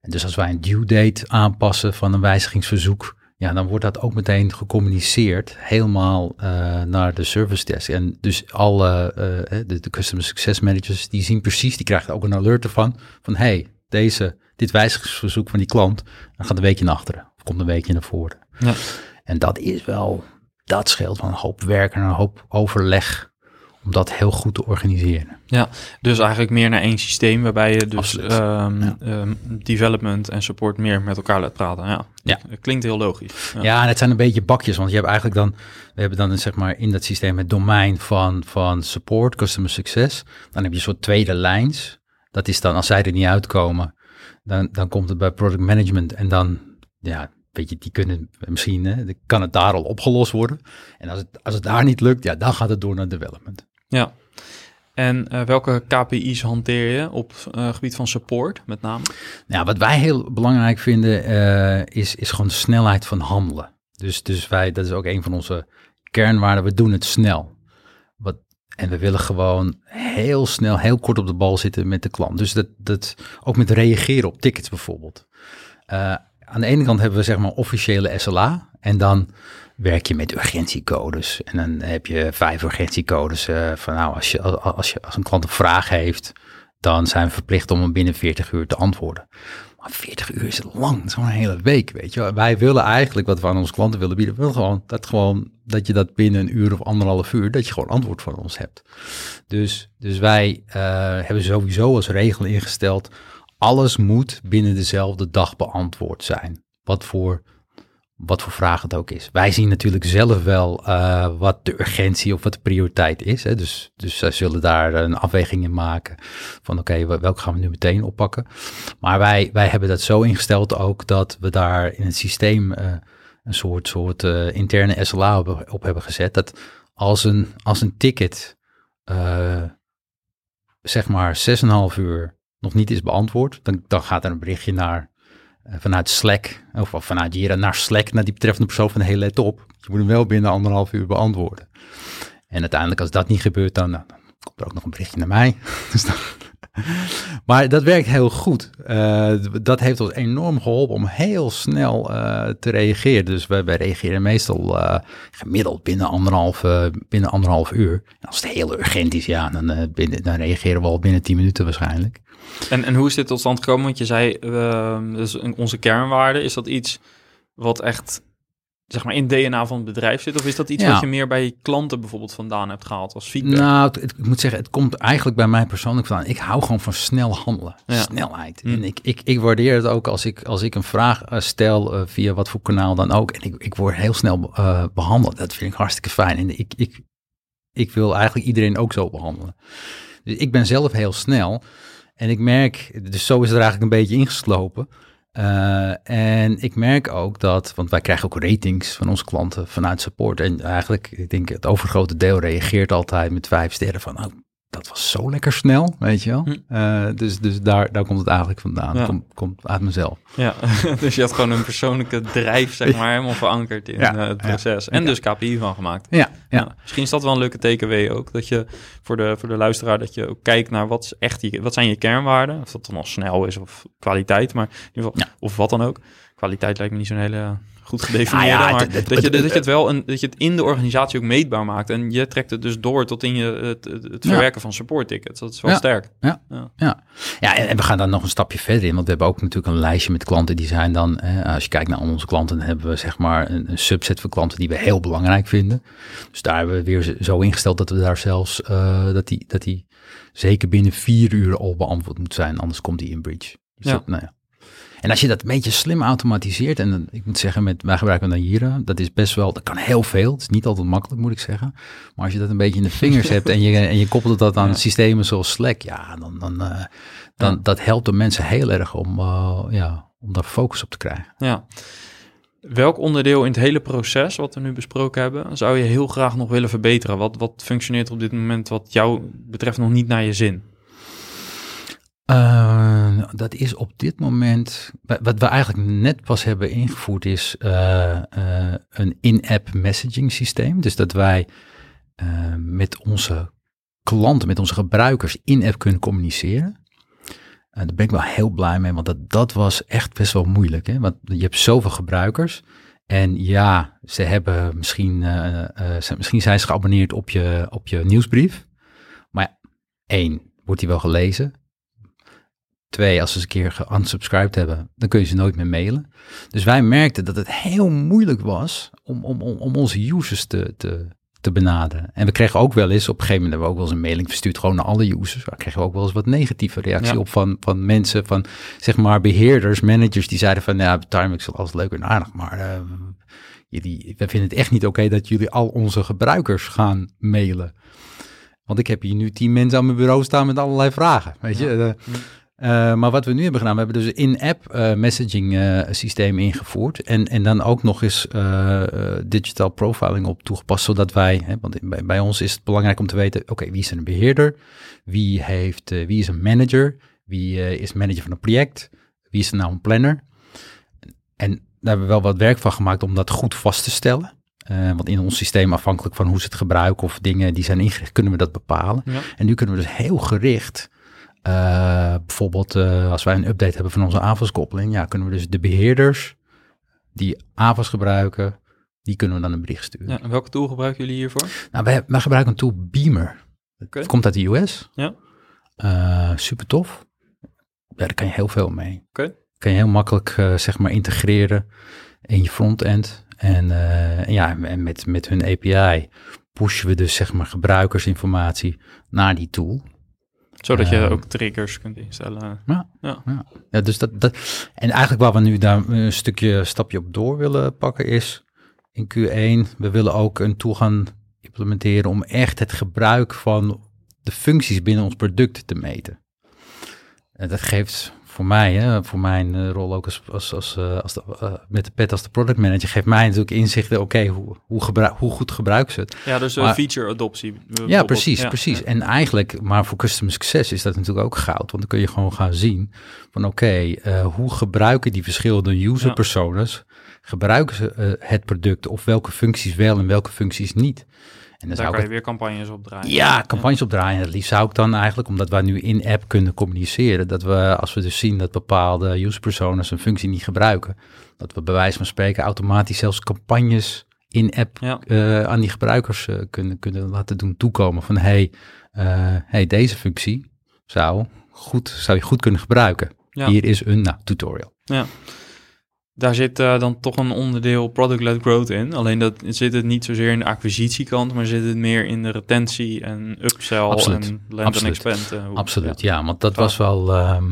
En dus als wij een due date aanpassen van een wijzigingsverzoek, ja, dan wordt dat ook meteen gecommuniceerd helemaal uh, naar de service desk. En dus alle uh, de, de, customer success managers, die zien precies, die krijgen ook een alert ervan, van hey, deze, dit wijzigingsverzoek van die klant, dan gaat een weekje naar achteren, of komt een weekje naar voren. Ja. En dat is wel, dat scheelt van een hoop werk en een hoop overleg om dat heel goed te organiseren. Ja, dus eigenlijk meer naar één systeem waarbij je dus um, um, development en support meer met elkaar laat praten. Ja, ja. Dat klinkt heel logisch. Ja. ja. en het zijn een beetje bakjes, want je hebt eigenlijk dan, we hebben dan zeg maar in dat systeem het domein van, van support, customer success. Dan heb je een soort tweede lijns. Dat is dan, als zij er niet uitkomen, dan, dan komt het bij product management en dan, ja, weet je, die kunnen misschien, hè, kan het daar al opgelost worden. En als het, als het daar niet lukt, ja, dan gaat het door naar development. Ja. En uh, welke KPI's hanteer je op uh, gebied van support met name? Nou, wat wij heel belangrijk vinden uh, is, is gewoon snelheid van handelen. Dus, dus wij, dat is ook een van onze kernwaarden, we doen het snel. Wat, en we willen gewoon heel snel, heel kort op de bal zitten met de klant. Dus dat, dat ook met reageren op tickets bijvoorbeeld. Aan de ene kant hebben we zeg maar officiële SLA en dan werk je met urgentiecodes. En dan heb je vijf urgentiecodes uh, van nou, als, je, als, je, als een klant een vraag heeft, dan zijn we verplicht om hem binnen 40 uur te antwoorden. Maar 40 uur is lang, dat is gewoon een hele week, weet je. Wij willen eigenlijk, wat we aan onze klanten willen bieden, willen gewoon dat, gewoon dat je dat binnen een uur of anderhalf uur, dat je gewoon antwoord van ons hebt. Dus, dus wij uh, hebben sowieso als regel ingesteld, alles moet binnen dezelfde dag beantwoord zijn. Wat voor wat voor vraag het ook is. Wij zien natuurlijk zelf wel uh, wat de urgentie of wat de prioriteit is. Hè? Dus, dus zij zullen daar een afweging in maken van oké, okay, welke gaan we nu meteen oppakken. Maar wij, wij hebben dat zo ingesteld ook dat we daar in het systeem uh, een soort, soort uh, interne SLA op, op, hebben gezet. Dat als een, als een ticket zeg maar 6,5 uur nog niet is beantwoord, dan, dan gaat er een berichtje naar eh, vanuit Slack, of, vanuit Jira naar Slack, naar die betreffende persoon van, hey, let op, je moet hem wel binnen anderhalf uur beantwoorden. En uiteindelijk, als dat niet gebeurt, dan, nou, komt er ook nog een berichtje naar mij. Dus dan, maar dat werkt heel goed. Uh, dat heeft ons enorm geholpen om heel snel uh, te reageren. Dus wij, reageren meestal uh, gemiddeld binnen anderhalf, binnen anderhalf uur. Als het heel urgent is, ja, dan, binnen, dan reageren we al binnen tien minuten waarschijnlijk. En, en hoe is dit tot stand gekomen? Want je zei, dus onze kernwaarde, is dat iets wat echt zeg maar in DNA van het bedrijf zit? Of is dat iets wat je meer bij klanten bijvoorbeeld vandaan hebt gehaald als feedback? Nou, het, ik moet zeggen, het komt eigenlijk bij mij persoonlijk vandaan. Ik hou gewoon van snel handelen, snelheid. Hm. En ik, ik, ik waardeer het ook als ik, als ik een vraag eh, stel uh, via wat voor kanaal dan ook. En ik, ik word heel snel uh, behandeld. Dat vind ik hartstikke fijn. En ik, ik, ik wil eigenlijk iedereen ook zo behandelen. Dus ik ben zelf heel snel. En ik merk, dus zo is het er eigenlijk een beetje ingeslopen. Uh, en ik merk ook dat, want wij krijgen ook ratings van onze klanten vanuit support. En eigenlijk, ik denk het overgrote deel reageert altijd met vijf sterren van, nou, dat was zo lekker snel, weet je wel. Hm. Uh, dus dus daar, daar komt het eigenlijk vandaan. Ja. Komt, komt uit mezelf. Ja, dus je had gewoon een persoonlijke drijf, zeg maar, helemaal verankerd in ja. uh, het proces. En dus KPI van gemaakt. Ja, ja. Misschien is dat wel een leuke TKW ook, dat je voor de, voor de luisteraar, dat je ook kijkt naar wat, is echt wat zijn je kernwaarden. Of dat dan al snel is of kwaliteit, maar in ieder geval, of wat dan ook. Kwaliteit lijkt me niet zo'n hele goed gedefinieerd. Nou ja, maar dat, je, dat je het wel een, dat je het in de organisatie ook meetbaar maakt. En je trekt het dus door tot in je, het, het verwerken van support tickets. Dat is wel sterk. Ja, ja. ja. ja en, we gaan dan nog een stapje verder in. Want we hebben ook natuurlijk een lijstje met klanten die zijn dan, als je kijkt naar onze klanten, dan hebben we zeg maar een, een, subset van klanten die we heel belangrijk vinden. Dus daar hebben we weer zo ingesteld dat we daar zelfs, uh, dat die, dat die zeker binnen vier uur al beantwoord moet zijn. Anders komt die in bridge. Dus ja. nou ja. En als je dat een beetje slim automatiseert, en ik moet zeggen, met, wij gebruiken dan Jira, dat is best wel, dat kan heel veel. Het is niet altijd makkelijk, moet ik zeggen. Maar als je dat een beetje in de vingers hebt en je, en je koppelt dat aan systemen zoals Slack, ja, dan, dan, uh, dan ja. dat helpt de mensen heel erg om, uh, ja, om daar focus op te krijgen. Ja. Welk onderdeel in het hele proces wat we nu besproken hebben, zou je heel graag nog willen verbeteren? Wat, wat functioneert op dit moment wat jou betreft nog niet naar je zin? Uh, dat is op dit moment, wat we eigenlijk net pas hebben ingevoerd, is uh, uh, een in-app messaging systeem. Dus dat wij met onze klanten, met onze gebruikers in-app kunnen communiceren. daar ben ik wel heel blij mee, want dat, dat was echt best wel moeilijk. Hè? Want je hebt zoveel gebruikers. En ja, ze hebben misschien, ze, misschien zijn ze geabonneerd op je, op je nieuwsbrief. Maar één, wordt die wel gelezen? Twee, als ze eens een keer geunsubscribed hebben, dan kun je ze nooit meer mailen. Dus wij merkten dat het heel moeilijk was om, om, om, om onze users te, te, te benaderen. En we kregen ook wel eens, op een gegeven moment hebben we ook wel eens een mailing verstuurd, gewoon naar alle users. Waar kregen we ook wel eens wat negatieve reactie op van, van mensen, van zeg maar beheerders, managers, die zeiden van, ja, Timex is alles leuk en aardig, maar uh, jullie, we vinden het echt niet oké dat jullie al onze gebruikers gaan mailen. Want ik heb hier nu tien mensen aan mijn bureau staan met allerlei vragen, weet je. Uh, uh, maar wat we nu hebben gedaan, we hebben dus een in-app uh, messaging uh, systeem ingevoerd. En, en dan ook nog eens digital profiling op toegepast, zodat wij, hè, want bij, bij, ons is het belangrijk om te weten, oké, wie is een beheerder? Wie, heeft, wie is een manager? Wie is manager van een project? Wie is er nou een planner? En daar hebben we wel wat werk van gemaakt om dat goed vast te stellen. want in ons systeem, afhankelijk van hoe ze het gebruiken of dingen die zijn ingericht, kunnen we dat bepalen. Ja. En nu kunnen we dus heel gericht uh, bijvoorbeeld uh, als wij een update hebben van onze AVAS-koppeling, ja, kunnen we dus de beheerders die AVAS gebruiken, die kunnen we dan een bericht sturen. Ja, en welke tool gebruiken jullie hiervoor? Nou, wij, wij gebruiken een tool Beamer. Okay. Het komt uit de US. Ja. Uh, super tof. Ja, daar kan je heel veel mee. Oké. Okay. Kan je heel makkelijk, zeg maar, integreren in je frontend. En ja, en met, met hun API pushen we dus, zeg maar, gebruikersinformatie naar die tool zodat je ehm, ook triggers kunt instellen. Ja, ja. ja. ja dus dat, dat, en eigenlijk waar we nu daar een stukje stapje op door willen pakken is in Q1, we willen ook een tool gaan implementeren om echt het gebruik van de functies binnen ons product te meten. En dat geeft voor mij, hè, voor mijn uh, rol ook als, als, als, uh, als de, uh, met de pet als de product manager, geeft mij natuurlijk inzichten, oké, hoe, hoe, gebruik, hoe goed gebruiken ze het. Ja, dus maar, feature adoptie. Ja, precies, ja, precies. Ja. En eigenlijk, maar voor customer success is dat natuurlijk ook goud, want dan kun je gewoon gaan zien van oké, hoe gebruiken die verschillende user personas, gebruiken ze het product of welke functies wel en welke functies niet. En dan Daar zou kan je weer campagnes op draaien. ja, campagnes opdraaien. Het liefst zou ik dan eigenlijk, omdat wij nu in-app kunnen communiceren, dat we, als we dus zien dat bepaalde user personas een functie niet gebruiken, dat we bij wijze van spreken automatisch zelfs campagnes in-app Ja. eh, aan die gebruikers eh, kunnen, kunnen laten doen toekomen van hey, eh, hey, deze functie zou, goed, zou je goed kunnen gebruiken. Ja. Hier is een nou, tutorial. Daar zit eh, dan toch een onderdeel product-led growth in. Alleen dat zit het niet zozeer in de acquisitiekant, maar zit het meer in de retentie en upsell Absoluut. en land and Absoluut. expand. eh, hoe- Absoluut, ja. ja, want dat was wel ehm,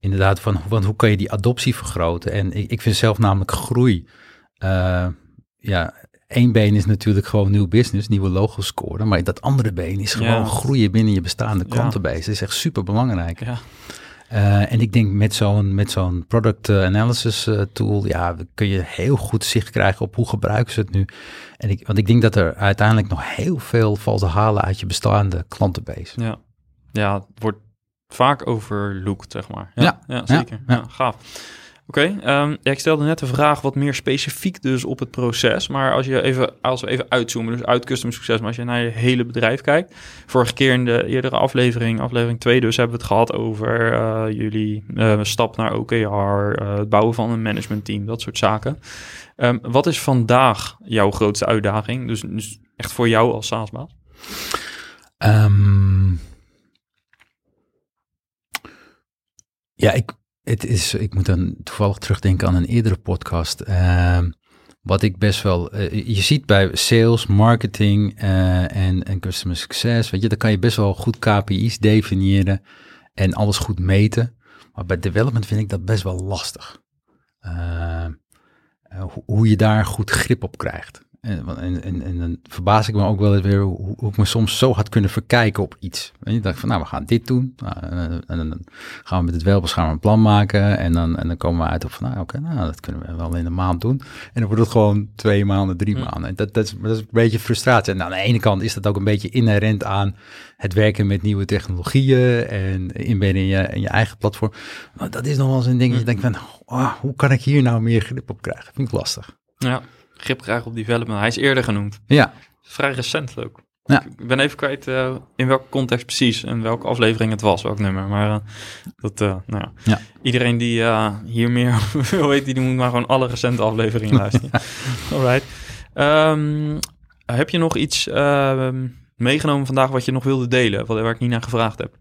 inderdaad van, want hoe kan je die adoptie vergroten? En ik, ik vind zelf namelijk groei, eh, ja, één been is natuurlijk gewoon nieuw business, nieuwe logos scoren, maar dat andere been is gewoon Ja. groeien binnen je bestaande klantenbase. Dat is echt super belangrijk. Ja. Eh, en ik denk met zo'n met zo'n product eh, analysis eh, tool, ja, kun je heel goed zicht krijgen op hoe gebruiken ze het nu. En ik, want ik denk dat er uiteindelijk nog heel veel valt te halen uit je bestaande klantenbase. Ja. ja, het wordt vaak overlooked, zeg maar. Ja, Ja, ja, zeker. ja. Ja, gaaf. Oké, ehm, ik stelde net de vraag wat meer specifiek dus op het proces. Maar als, je even, als we even uitzoomen, dus uit customer succes, maar als je naar je hele bedrijf kijkt. Vorige keer in de eerdere aflevering, aflevering 2 dus, hebben we het gehad over eh, jullie eh, stap naar OKR, eh, het bouwen van een managementteam, dat soort zaken. Ehm, wat is vandaag jouw grootste uitdaging? Dus, dus echt voor jou als SaaS-baas? Ehm, ja, ik, het is, ik moet dan toevallig terugdenken aan een eerdere podcast. Ehm, wat ik best wel, eh, je ziet bij sales, marketing eh, en, en customer success, weet je, dan kan je best wel goed KPI's definiëren en alles goed meten. Maar bij development vind ik dat best wel lastig. Eh, eh, hoe je daar goed grip op krijgt. En, en, en, en dan verbaas ik me ook wel eens weer hoe, hoe ik me soms zo had kunnen verkijken op iets. En je dacht van, nou, we gaan dit doen. Nou, en, en dan gaan we met het welbeschermd een plan maken. En dan, en dan komen we uit op van, nou, oké, nou, dat kunnen we wel in een maand doen. En dan wordt het gewoon twee maanden, drie Hm. maanden. En dat, dat, is, dat is een beetje frustratie. En aan de ene kant is dat ook een beetje inherent aan het werken met nieuwe technologieën en inbedden in je, in je eigen platform. Maar dat is nog wel eens een ding dat je denkt van, oh, hoe kan ik hier nou meer grip op krijgen? Vind ik lastig. Ja, grip krijgen op development. Hij is eerder genoemd. Ja, Vrij recent ook. Ja. Ik ben even kwijt eh, in welke context precies en welke aflevering het was, welk nummer. Maar eh, dat, eh, nou ja. Ja. Iedereen die hier meer wil weten, die moet maar gewoon alle recente afleveringen luisteren. Alright. Ehm, heb je nog iets ehm, meegenomen vandaag wat je nog wilde delen, wat, waar ik niet naar gevraagd heb?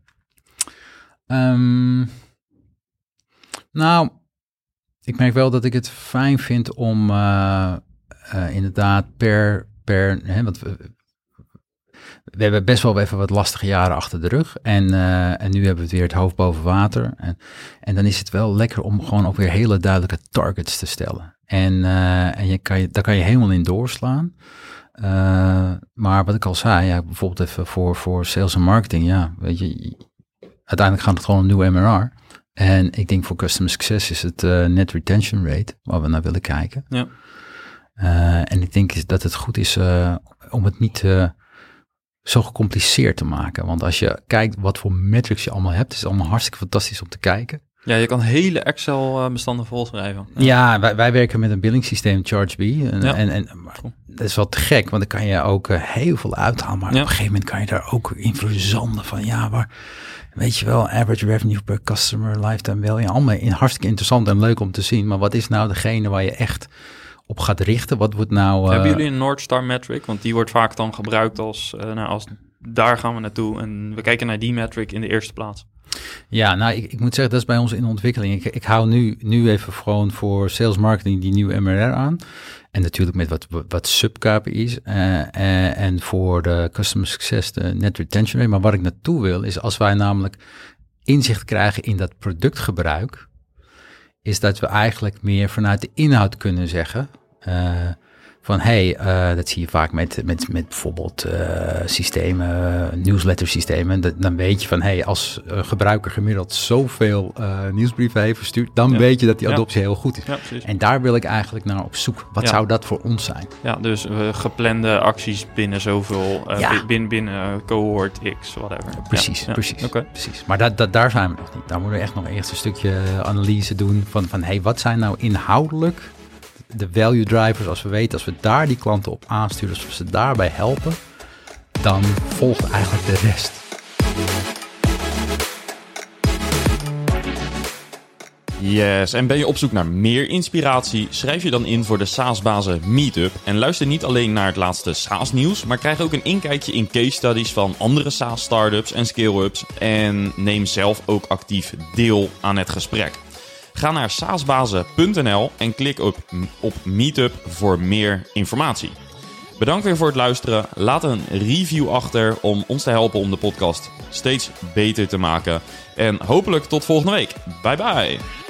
Ehm, nou, ik merk wel dat ik het fijn vind om eh, inderdaad per, per hè, want we, hebben best wel even wat lastige jaren achter de rug. En, eh, en nu hebben we het weer het hoofd boven water. En, en dan is het wel lekker om gewoon ook weer hele duidelijke targets te stellen. En, eh, en je kan je, daar kan je helemaal in doorslaan. Maar wat ik al zei, ja, bijvoorbeeld even voor, voor sales en marketing, ja, weet je, uiteindelijk gaat het gewoon om nieuw MRR. En ik denk voor customer success is het net retention rate waar we naar willen kijken. Ja. Eh, en ik denk dat het goed is eh, om het niet eh, zo gecompliceerd te maken. Want als je kijkt wat voor metrics je allemaal hebt, is het allemaal hartstikke fantastisch om te kijken. Ja, je kan hele Excel-bestanden volschrijven. Ja, wij, wij werken met een billingssysteem, ChargeBee. En, Ja. en, en maar dat is wel te gek, want dan kan je ook heel veel uithalen. Maar Ja. op een gegeven moment kan je daar ook in verzanden van, ja, waar, weet je wel, average revenue per customer, lifetime value. Allemaal in, hartstikke interessant en leuk om te zien. Maar wat is nou degene waar je echt op gaat richten? Wat wordt nou... eh, Hebben jullie een North Star metric? Want die wordt vaak dan gebruikt als, eh, nou, als daar gaan we naartoe en we kijken naar die metric in de eerste plaats. Ja, nou, ik, ik moet zeggen, dat is bij ons in ontwikkeling. Ik, ik hou nu, nu even gewoon voor sales marketing die nieuwe MRR aan. En natuurlijk met wat, wat, wat sub-KPI's. eh, en voor de customer success, de net retention rate. Maar waar ik naartoe wil, is als wij namelijk inzicht krijgen in dat productgebruik, is dat we eigenlijk meer vanuit de inhoud kunnen zeggen. eh, van hey, eh, dat zie je vaak met, met, met bijvoorbeeld eh, systemen, newsletter systemen. Dat, dan weet je van hey, als een gebruiker gemiddeld zoveel eh, nieuwsbrieven heeft verstuurd, dan Ja. weet je dat die Ja. adoptie heel goed is. Ja. En daar wil ik eigenlijk naar op zoek. Wat zou dat voor ons zijn? Ja, dus geplande acties binnen zoveel, binnen, binnen cohort X, whatever. Precies, precies. Oké. precies. Maar dat, dat, daar zijn we nog niet. Daar moeten we echt nog eerst een stukje analyse doen van, van hey, wat zijn nou inhoudelijk de value drivers als we weten, als we daar die klanten op aansturen, als we ze daarbij helpen, dan volgt eigenlijk de rest. Yes, en ben je op zoek naar meer inspiratie? Schrijf je dan in voor de SaaS-bazen Meetup. En luister niet alleen naar het laatste SaaS-nieuws, maar krijg ook een inkijkje in case studies van andere SaaS-startups en scale-ups. En neem zelf ook actief deel aan het gesprek. Ga naar saasbazen.nl en klik op, op Meetup voor meer informatie. Bedankt weer voor het luisteren. Laat een review achter om ons te helpen om de podcast steeds beter te maken. En hopelijk tot volgende week. Bye bye.